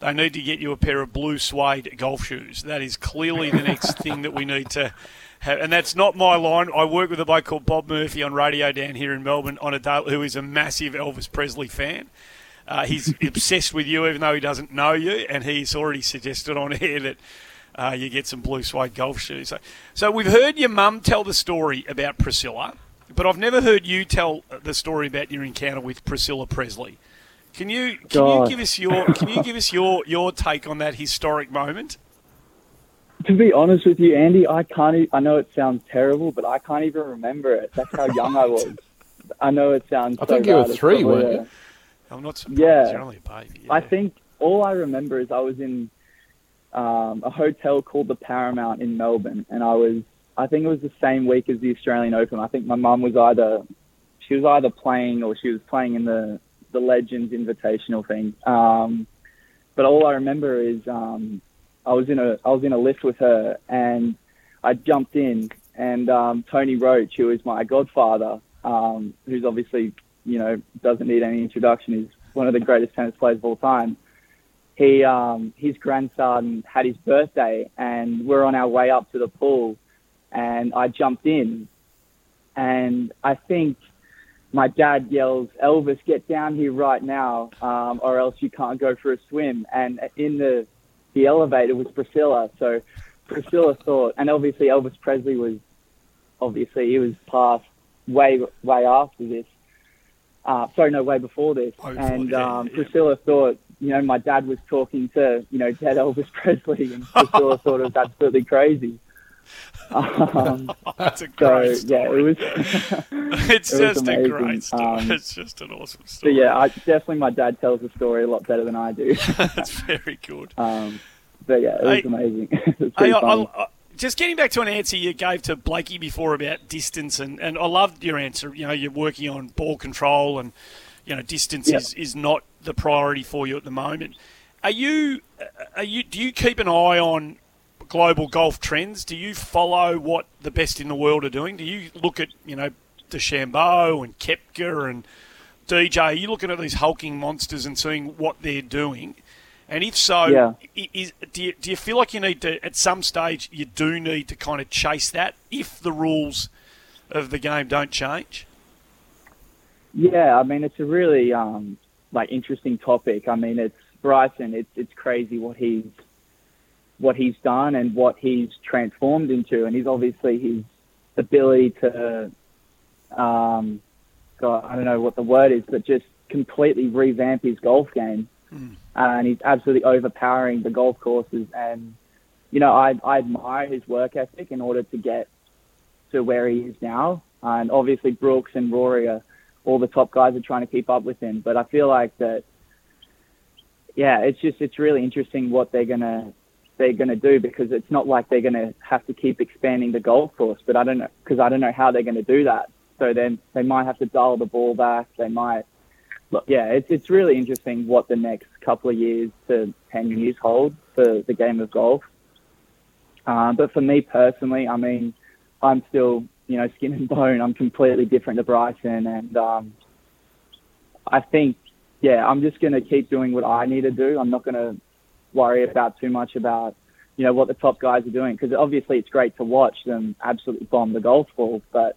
they need to get you a pair of blue suede golf shoes. That is clearly the next thing that we need to have. And that's not my line. I work with a bloke called Bob Murphy on radio down here in Melbourne on a day, who is a massive Elvis Presley fan. Uh, he's [LAUGHS] obsessed with you, even though he doesn't know you, and he's already suggested on [LAUGHS] air that uh, you get some blue suede golf shoes. So, so we've heard your mum tell the story about Priscilla, but I've never heard you tell the story about your encounter with Priscilla Presley. Can you can you give us your can you give us your your take on that historic moment?
To be honest with you, Andy, I can't. E- I know it sounds terrible, but I can't even remember it. That's how young I was. I know it sounds.
I
so
think you were three, weren't
a-
you?
I'm not surprised.
Yeah.
You're only a baby.
I think all I remember is I was in um, a hotel called the Paramount in Melbourne, and I was. I think it was the same week as the Australian Open. I think my mum was either she was either playing or she was playing in the the Legends Invitational thing. Um, but all I remember is um, I was in a I was in a lift with her, and I jumped in, and um, Tony Roche, who is my godfather, um, who's obviously you know doesn't need any introduction, is one of the greatest tennis players of all time. He um, his grandson had his birthday, and we're on our way up to the pool, and I jumped in, and I think my dad yells, "Elvis, get down here right now, um, or else you can't go for a swim." And in the the elevator was Priscilla. So Priscilla thought, and obviously Elvis Presley was obviously he was passed way way after this. Uh, sorry, no, way before this.
Before,
and
yeah,
um,
yeah.
Priscilla thought, you know, my dad was talking to, you know, dead Elvis [LAUGHS] Presley, and Priscilla thought it was absolutely crazy. Um, [LAUGHS]
That's a
so
great story.
yeah, it was. [LAUGHS]
it's
it was
just a
amazing.
great story.
Um,
it's just an awesome
so
story.
yeah, I, definitely my dad tells the story a lot better than I do. [LAUGHS]
That's very good.
Um, but yeah, it was
Hey-
amazing. it was
Hey, I,
funny.
I, I, just getting back to an answer you gave to Blakey before about distance, and, and I loved your answer. You know, you're working on ball control, and you know, distance
Yeah.
is, is not the priority for you at the moment. Are you? Are you? Do you keep an eye on global golf trends? Do you follow what the best in the world are doing? Do you look at you know DeChambeau and Koepka and DJ? Are you looking at these hulking monsters and seeing what they're doing? And if so,
Yeah.
is, do, you, do you feel like you need to, at some stage, you do need to kind of chase that if the rules of the game don't change?
Yeah, I mean it's a really um, like interesting topic. I mean it's Bryson. It's it's crazy what he's what he's done and what he's transformed into, and he's obviously his ability to, um, God, I don't know what the word is, but just completely revamp his golf game, uh, and he's absolutely overpowering the golf courses. And you know, I I admire his work ethic in order to get to where he is now. And obviously Brooks and Rory are all the top guys are trying to keep up with him. But I feel like that, yeah, it's just it's really interesting what they're gonna they're gonna do because it's not like they're gonna have to keep expanding the golf course. But I don't know because I don't know how they're gonna do that. So then they might have to dial the ball back. They might, yeah, it's it's really interesting what the next couple of years to ten years hold for the game of golf. Um, but for me personally, I mean, I'm still, you know, skin and bone. I'm completely different to Bryson, and um, I think, yeah, I'm just going to keep doing what I need to do. I'm not going to worry about too much about, you know, what the top guys are doing because obviously it's great to watch them absolutely bomb the golf ball, but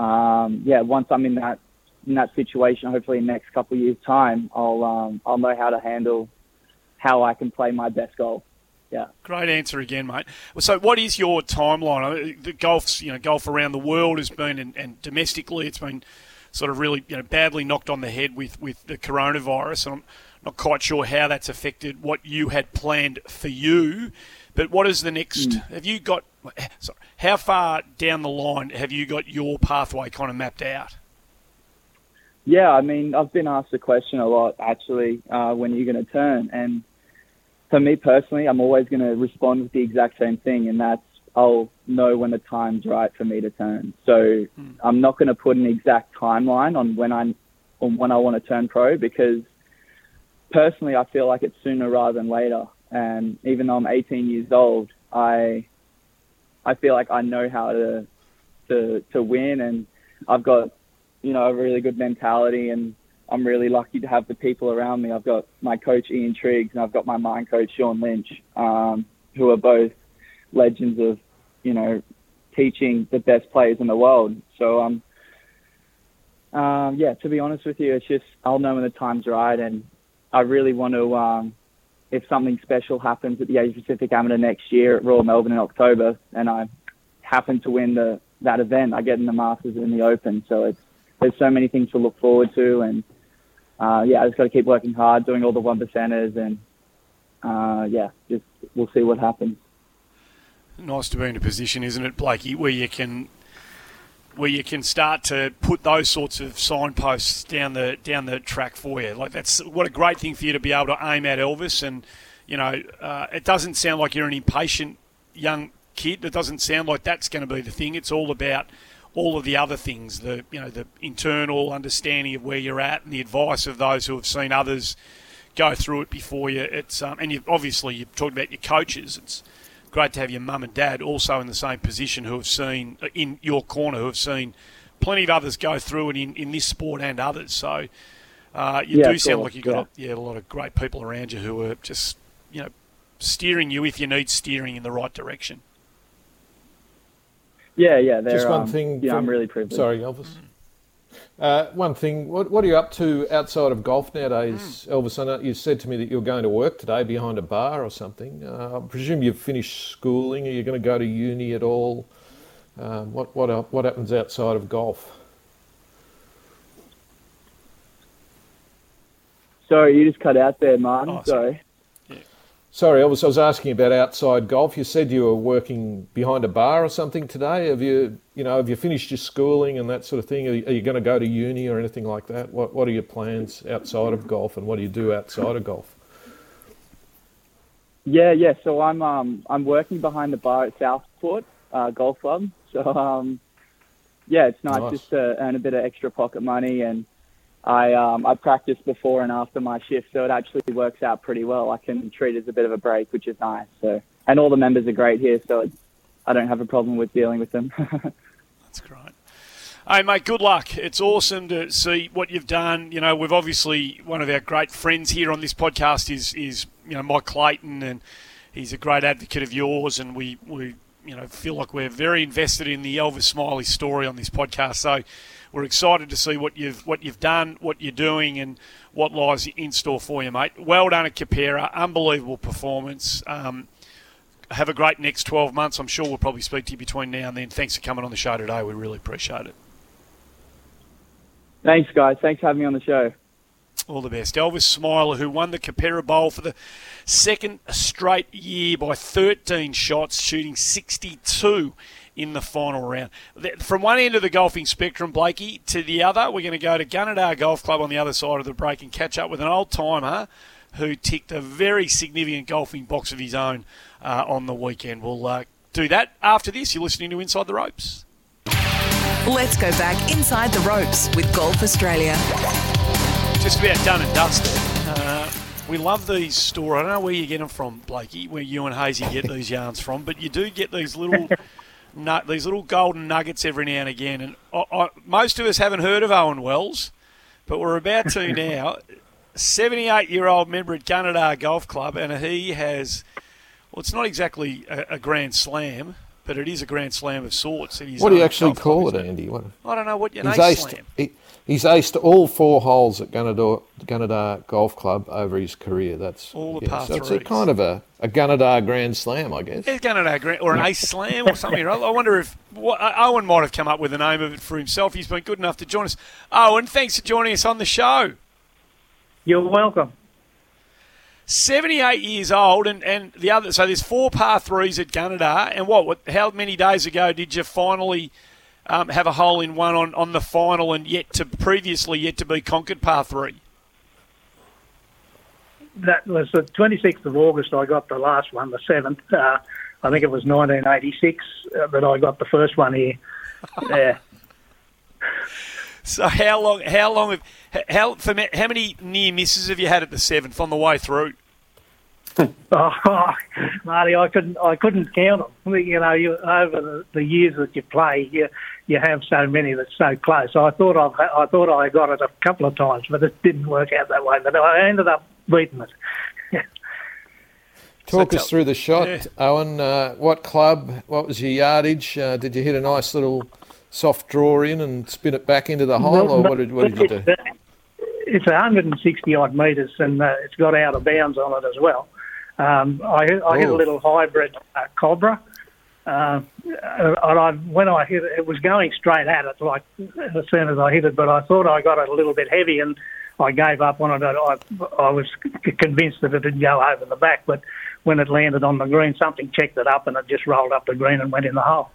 um, yeah, once I'm in that in that situation, hopefully in the next couple of years' time, I'll um, I'll know how to handle how I can play my best golf. Yeah.
Great answer again, mate. So, what is your timeline? The golf's, you know, golf around the world has been, and, and domestically, it's been sort of really, you know, badly knocked on the head with with the coronavirus. And I'm not quite sure how that's affected what you had planned for you. But what is the next? Have you got? Sorry, how far down the line have you got your pathway kind of mapped out?
Yeah, I mean, I've been asked the question a lot actually. Uh, when are you going to turn? And for me personally, I'm always going to respond with the exact same thing, and that's I'll know when the time's right for me to turn. So I'm not going to put an exact timeline on when I on when I want to turn pro because personally, I feel like it's sooner rather than later. And even though I'm 18 years old, I I feel like I know how to to to win, and I've got you know a really good mentality, and I'm really lucky to have the people around me. I've got my coach Ian Triggs, and I've got my mind coach Sean Lynch, um, who are both legends of you know teaching the best players in the world. So um, um, yeah, to be honest with you, it's just I'll know when the time's right, and I really want to. Um, if something special happens at the Asia Pacific Amateur next year at Royal Melbourne in October, and I happen to win the that event, I get in the Masters and the Open. So it's there's so many things to look forward to, and uh, yeah, I just got to keep working hard, doing all the one percenters, and uh, yeah, just we'll see what happens.
Nice to be in a position, isn't it, Blakey, where you can where you can start to put those sorts of signposts down the down the track for you. Like that's what a great thing for you to be able to aim at Elvis. And you know, uh, it doesn't sound like you're an impatient young kid. It doesn't sound like that's going to be the thing. It's all about all of the other things, the you know the internal understanding of where you're at and the advice of those who have seen others go through it before you. It's um, and you obviously you've talked about your coaches. It's great to have your mum and dad also in the same position who have seen uh, in your corner who have seen plenty of others go through it in, in this sport and others. So uh, you
Yeah,
do sound
course,
like you've got a, yeah a lot of great people around you who are just you know steering you if you need steering in the right direction.
Yeah, yeah. They're,
Just one
um,
thing.
Yeah, I'm really privileged.
Sorry, Elvis. Uh, one thing, what, what are you up to outside of golf nowadays,
Hmm.
Elvis? I know you said to me that you're going to work today behind a bar or something. Uh, I presume you've finished schooling. Are you going to go to uni at all? Um, what what what happens outside of golf?
Sorry, you just cut out there, Martin.
Oh, sorry.
sorry.
Sorry, Elvis, I was asking about outside golf. You said you were working behind a bar or something today. Have you, you know, have you finished your schooling and that sort of thing? Are you, are you going to go to uni or anything like that? What What are your plans outside of golf, and what do you do outside of golf?
Yeah, yeah. So I'm um I'm working behind the bar at Southport uh, Golf Club. So um yeah, it's nice,
Nice.
just to earn a bit of extra pocket money, and I um I practice before and after my shift, so it actually works out pretty well. I can treat it as a bit of a break, which is nice. So and all the members are great here, so it's, I don't have a problem with dealing with them. [LAUGHS]
That's great. Hey, mate, good luck. It's awesome to see what you've done. You know, we've obviously, one of our great friends here on this podcast is, is you know, Mike Clayton, and he's a great advocate of yours, and we, we you know, feel like we're very invested in the Elvis Smylie story on this podcast. So we're excited to see what you've what you've done, what you're doing, and what lies in store for you, mate. Well done at Keperra. Unbelievable performance. Um, have a great next 12 months. I'm sure we'll probably speak to you between now and then. Thanks for coming on the show today. We really appreciate it.
Thanks, guys. Thanks for having me on the show.
All the best. Elvis Smylie, who won the Keperra Bowl for the second straight year by 13 shots, shooting 62 in the final round. From one end of the golfing spectrum, Blakey, to the other, we're going to go to Gunnedah Golf Club on the other side of the break and catch up with an old timer who ticked a very significant golfing box of his own uh, on the weekend. We'll uh, do that after this. You're listening to Inside the Ropes.
Let's go back inside the ropes with Golf Australia.
just about done and dusted. Uh, we love these stories. I don't know where you get them from, Blakey, where you and Hazy get these yarns from, but you do get these little [LAUGHS] nut, these little golden nuggets every now and again. And I, I, most of us haven't heard of Owen Wells, but we're about to [LAUGHS] now. 78 year old member at Gunnedah Golf Club, and he has, well, it's not exactly a, a grand slam, but it is a grand slam of sorts.
What do you actually
club,
call it, Andy? What,
I don't know what your name
aced.
slam.
He, he's aced all four holes at Gunnedah, Gunnedah Golf Club over his career. That's
All the
yeah,
par
so it's a kind of a, a Gunnedah Grand Slam, I guess.
He's going to grand or an ace slam or something. I I wonder if what, Owen might have come up with the name of it for himself. He's been good enough to join us. Owen, thanks for joining us on the show.
You're welcome.
78 years old, and, and the other. So there's four par threes at Gunnedah. And what, what? How many days ago did you finally um, have a hole in one on, on the final, and yet to previously yet to be conquered par three?
That was the 26th of August. I got the last one, the seventh. Uh, I think it was 1986 uh, that I got the first one here. [LAUGHS] Yeah.
So how long? How long have how for me- how many near misses have you had at the seventh on the way through? [LAUGHS]
Oh, Marty, I couldn't, I couldn't count them. You know, you, over the, the years that you play, you, you have so many that's so close. I thought I've, I thought I got it a couple of times, but it didn't work out that way. But I ended up beating it.
Talk
So
us through the shot,
Yeah.
Owen. Uh, what club? What was your yardage? Uh, did you hit a nice little soft draw in and spin it back into the hole, or what did, what did you do?
It's 160 odd metres, and uh, it's got out of bounds on it as well. Um, I, hit- I hit a
Oh.
little hybrid uh, Cobra, uh, and I, when I hit it, it was going straight at it, like as soon as I hit it. But I thought I got it a little bit heavy, and I gave up on it. I, I was convinced that it didn't go over the back, but when it landed on the green, something checked it up, and it just rolled up the green and went in the hole.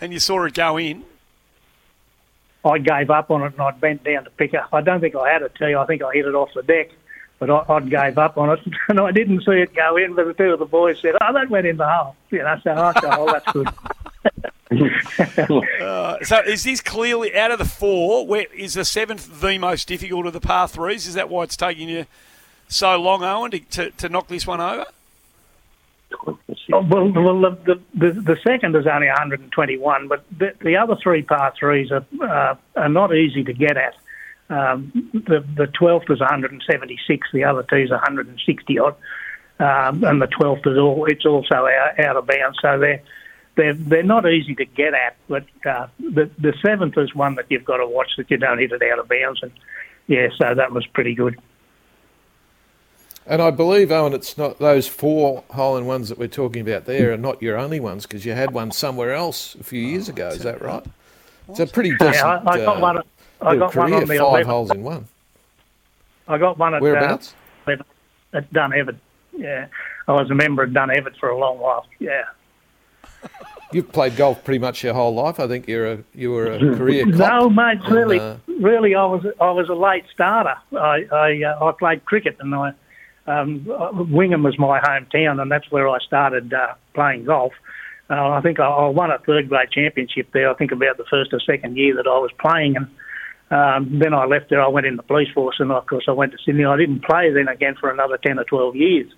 And you saw it go in.
I gave up on it and I bent down to pick up. I don't think I had a tee. I think I hit it off the deck, but I, I gave up on it [LAUGHS] and I didn't see it go in. But the two of the boys said, "Oh, that went in the hole." You know, so I said, "Oh, that's good." [LAUGHS]
Uh, so is this clearly out of the four? Where is the seventh the most difficult of the par threes? Is that why it's taking you so long, Owen, to, to, to knock this one over?
Oh, well, well the, the, the, the second is only 121, but the, the other three par threes are, uh, are not easy to get at. Um, the, the 12th is 176, the other two is 160 odd, um, and the 12th is all it's also out, out of bounds. So they're they're they're not easy to get at, but uh, the the seventh is one that you've got to watch that you don't hit it out of bounds, and yeah, so that was pretty good.
And I believe, Owen, it's not those four hole in ones that we're talking about there are not your only ones because you had one somewhere else a few years ago. Is that right? It's a pretty decent.
Yeah, I, I got
uh,
one. I got
career,
one on the
five
11.
holes in one.
I got one at
Whereabouts?
Uh, at. Yeah, I was a member of Duneverton for a long while. Yeah.
You've played golf pretty much your whole life. I think you're a you were a [LAUGHS] career.
No, mate.
And,
Really,
uh,
really, I was I was a late starter. I I, uh, I played cricket, and I um, Wingham was my hometown, and that's where I started uh, playing golf. Uh, I think I, I won a third grade championship there. I think about the first or second year that I was playing, and um, then I left there. I went in the police force, and of course I went to Sydney. I didn't play then again for another ten or twelve years.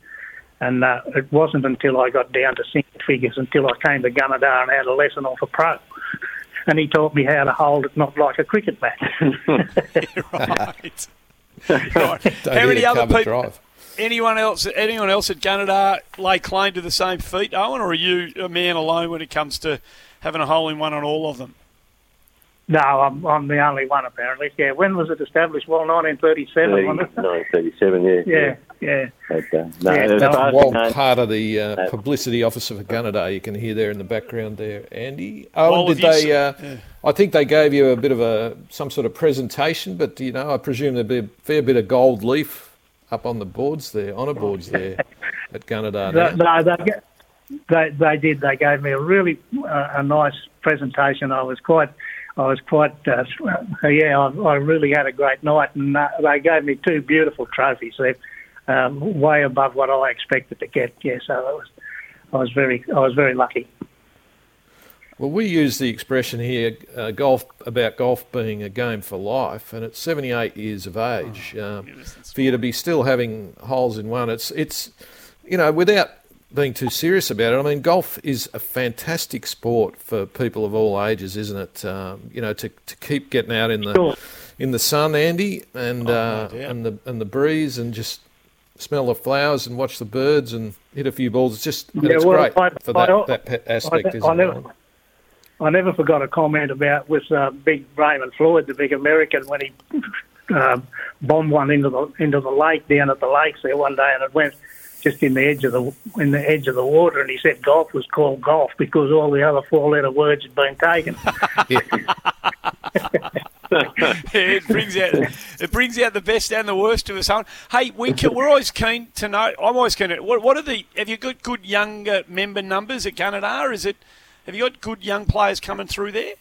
And uh, it wasn't until I got down to single figures until I came to Gunnedah and had a lesson off a pro. [LAUGHS] And he taught me how to hold it not like a cricket bat. [LAUGHS]
right. right. How many other people?
drive.
Anyone else? Anyone else at Gunnedah lay claim to the same feat, Owen, or are you a man alone when it comes to having a hole in one on all of them?
No, I'm, I'm the only one apparently. Yeah, when was it established? Well, 1937,
30,
wasn't it?
1937, yeah.
Yeah, yeah.
But, uh, no,
Yeah,
as
no,
far as
Well,
I know,
part of the uh,
No.
publicity officer for Gunnedah, you can hear there in the background there, Andy. Oh,
Well,
did they? Uh,
yeah.
I think they gave you a bit of a some sort of presentation, but you know, I presume there'd be a fair bit of gold leaf up on the boards there, honour boards there [LAUGHS] at Gunnedah.
No, no, they, they they did. They gave me a really uh, a nice presentation. I was quite, I was quite, uh, yeah, I, I really had a great night, and uh, they gave me two beautiful trophies. They're um, way above what I expected to get. Yeah, so I was, I was very, I was very lucky.
Well, we use the expression here, uh, golf about golf being a game for life, and at 78 years of age,
Oh,
um, for you to be still having holes in one, it's it's, you know, without being too serious about it. I mean, golf is a fantastic sport for people of all ages, isn't it? Um, you know, to, to keep getting out in the
Sure.
in the sun, Andy, and
Oh,
uh, and the and the breeze, and just smell the flowers and watch the birds and hit a few balls. It's just
Yeah,
it's
well,
great
I-
for that,
I-
that aspect,
I,
isn't
I
it?
never, I never forgot a comment about with uh, Big Raymond Floyd, the big American, when he um, bombed one into the into the lake down at the lakes there one day, and it went just in the edge of the in the edge of the water, and he said golf was called golf because all the other four letter words had been taken. [LAUGHS]
it brings out it brings out the best and the worst of us. Owen. Hey, we can, we're always keen to know. I'm always keen to. What, what are the? Have you got good young uh, member numbers at Gunnedah? Is it? Have you got good young players coming through there?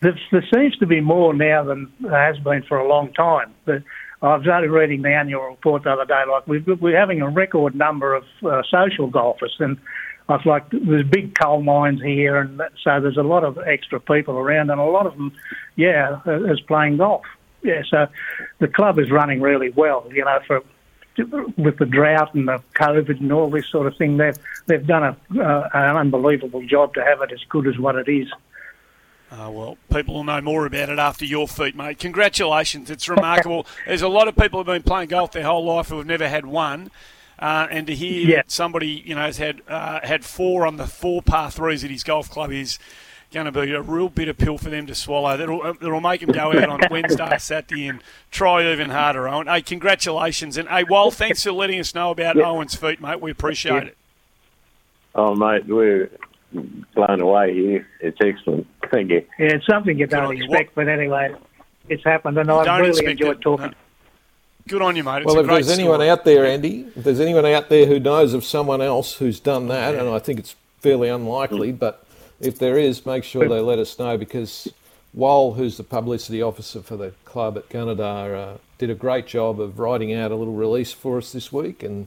There, there seems to be more now than there has been for a long time. But I started reading the annual report the other day. Like we've, we're having a record number of uh, social golfers, and I was like, there's big coal mines here, and so there's a lot of extra people around, and a lot of them, yeah, is playing golf. Yeah, so the club is running really well. You know, for with the drought and the COVID and all this sort of thing, they've they've done a, uh, an unbelievable job to have it as good as what it is.
Oh, well, people will know more about it after your feat, mate. Congratulations. It's remarkable. [LAUGHS] There's a lot of people who have been playing golf their whole life who have never had one. Uh, and to hear
Yeah.
that somebody, you know, has had uh, had four on the four par threes at his golf club is going to be a real bitter pill for them to swallow. That'll, uh, that'll make them go out on [LAUGHS] Wednesday Saturday and try even harder, Owen. Hey, congratulations. And, hey, Wal, thanks for letting us know about Owen's feat, mate. We appreciate it.
Oh, mate, we're blown away here. It's excellent. Thank you.
Yeah, it's something you
Good
don't
you.
expect, but anyway, it's happened, and I
Don't
really enjoyed
it.
talking.
No. Good on you, mate. It's
Well,
a
if
great
there's anyone
story.
out there, Andy, if there's anyone out there who knows of someone else who's done that, and I think it's fairly unlikely, but if there is, make sure they let us know because Wal, who's the publicity officer for the club at Gunnedah, uh, did a great job of writing out a little release for us this week and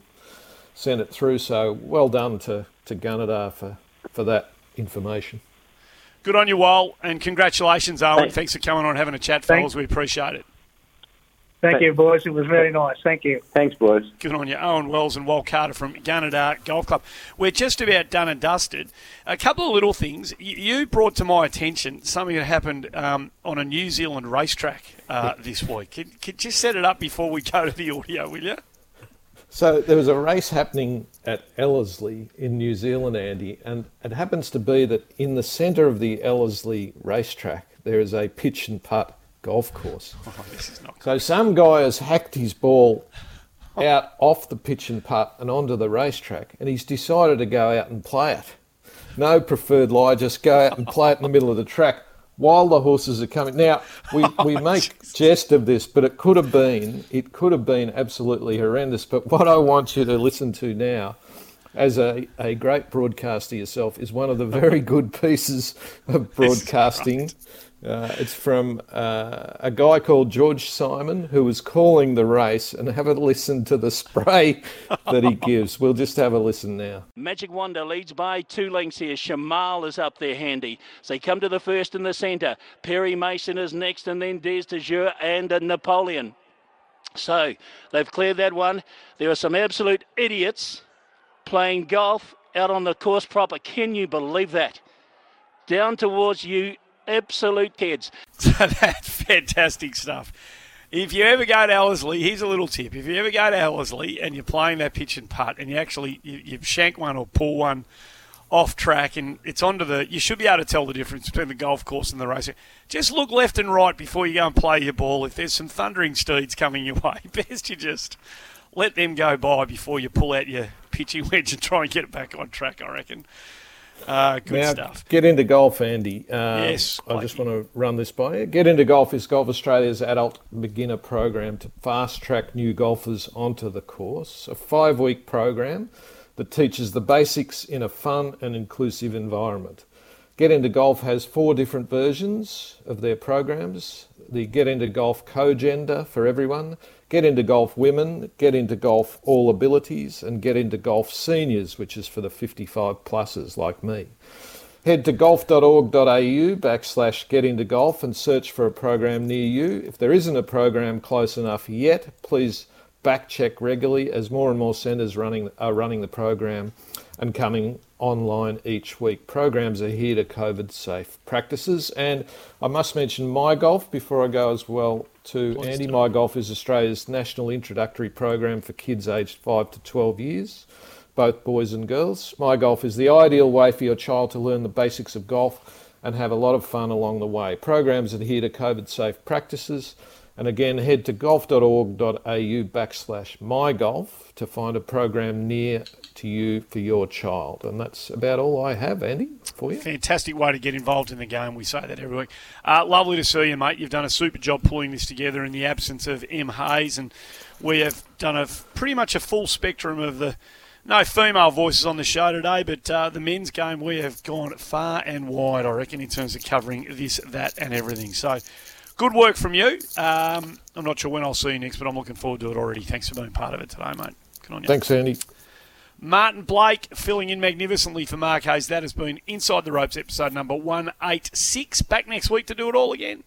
sent it through. So well done to, to Gunnedah for, for that information.
Good on you, Wal, and congratulations, Owen.
Thanks.
Thanks for coming on and having a chat,
Thanks.
We appreciate it.
Thank you, boys. It was very nice. Thank you.
Thanks, boys.
Good on you, Owen Wells and Wal Carter from Gunnedah Golf Club. We're just about done and dusted. A couple of little things. You brought to my attention something that happened um, on a New Zealand racetrack uh, this week. Could, could you set it up before we go to the audio, will you?
So there was a race happening at Ellerslie in New Zealand, Andy, and it happens to be that in the centre of the Ellerslie racetrack there is a pitch and putt golf course. [LAUGHS]
Oh, this is not
So some guy has hacked his ball out off the pitch and putt and onto the racetrack, and he's decided to go out and play it. No preferred lie, just go out and play it in the middle of the track while the horses are coming. Now we, [LAUGHS] oh, we make jest of this, but it could have been it could have been absolutely horrendous. But what I want you to listen to now. As a, a great broadcaster yourself, is one of the very good pieces of [LAUGHS] broadcasting uh, it's from uh, a guy called George Simon who was calling the race, and have a listen to the spray that he [LAUGHS] gives. We'll just have a listen now.
Magic Wonder leads by two lengths here. Shamal is up there handy. So they come to the first in the centre. Perry Mason is next, and then Des de Jour and Napoleon. So they've cleared that one. There are some absolute idiots playing golf out on the course proper. Can you believe that? Down towards you, absolute kids. [LAUGHS]
So that's fantastic stuff. If you ever go to Ellerslie, here's a little tip. If you ever go to Ellerslie and you're playing that pitch and putt and you actually you, you shank one or pull one off track and it's onto the you should be able to tell the difference between the golf course and the race. Just look left and right before you go and play your ball. If there's some thundering steeds coming your [LAUGHS] way, best you just let them go by before you pull out your pitching wedge and try and get it back on track, I reckon. Uh, good
now,
stuff.
Get into golf, Andy. Uh,
Yes,
I just want to run this by you. Get into golf is Golf Australia's adult beginner program to fast track new golfers onto the course. A five week program that teaches the basics in a fun and inclusive environment. Get Into Golf has four different versions of their programs the Get Into Golf Co Gender for everyone, Get Into Golf Women, Get Into Golf All Abilities, and Get Into Golf Seniors, which is for the 55 pluses like me. Head to golf.org.au backslash get into golf and search for a program near you. If there isn't a program close enough yet, please back check regularly as more and more centres running are running the program and coming online each week. Programs are here to COVID safe practices. And I must mention My Golf before I go as well to Andy. My Golf is Australia's national introductory program for kids aged 5 to 12 years both boys and girls. My Golf is the ideal way for your child to learn the basics of golf and have a lot of fun along the way. Programs adhere to COVID safe practices. And again, head to golf.org.au backslash mygolf to find a program near to you for your child. And that's about all I have, Andy, for you.
Fantastic way to get involved in the game. We say that every week. Uh, lovely to see you, mate. You've done a super job pulling this together in the absence of M. Hayes, and we have done a pretty much a full spectrum of the. No female voices on the show today, but uh, the men's game we have gone far and wide, I reckon, in terms of covering this, that, and everything. So, good work from you. Um, I'm not sure when I'll see you next, but I'm looking forward to it already. Thanks for being part of it today, mate. Good on you.
Thanks, Andy.
Martin Blake filling in magnificently for Mark Hayes. That has been Inside the Ropes episode number 186. Back next week to do it all again.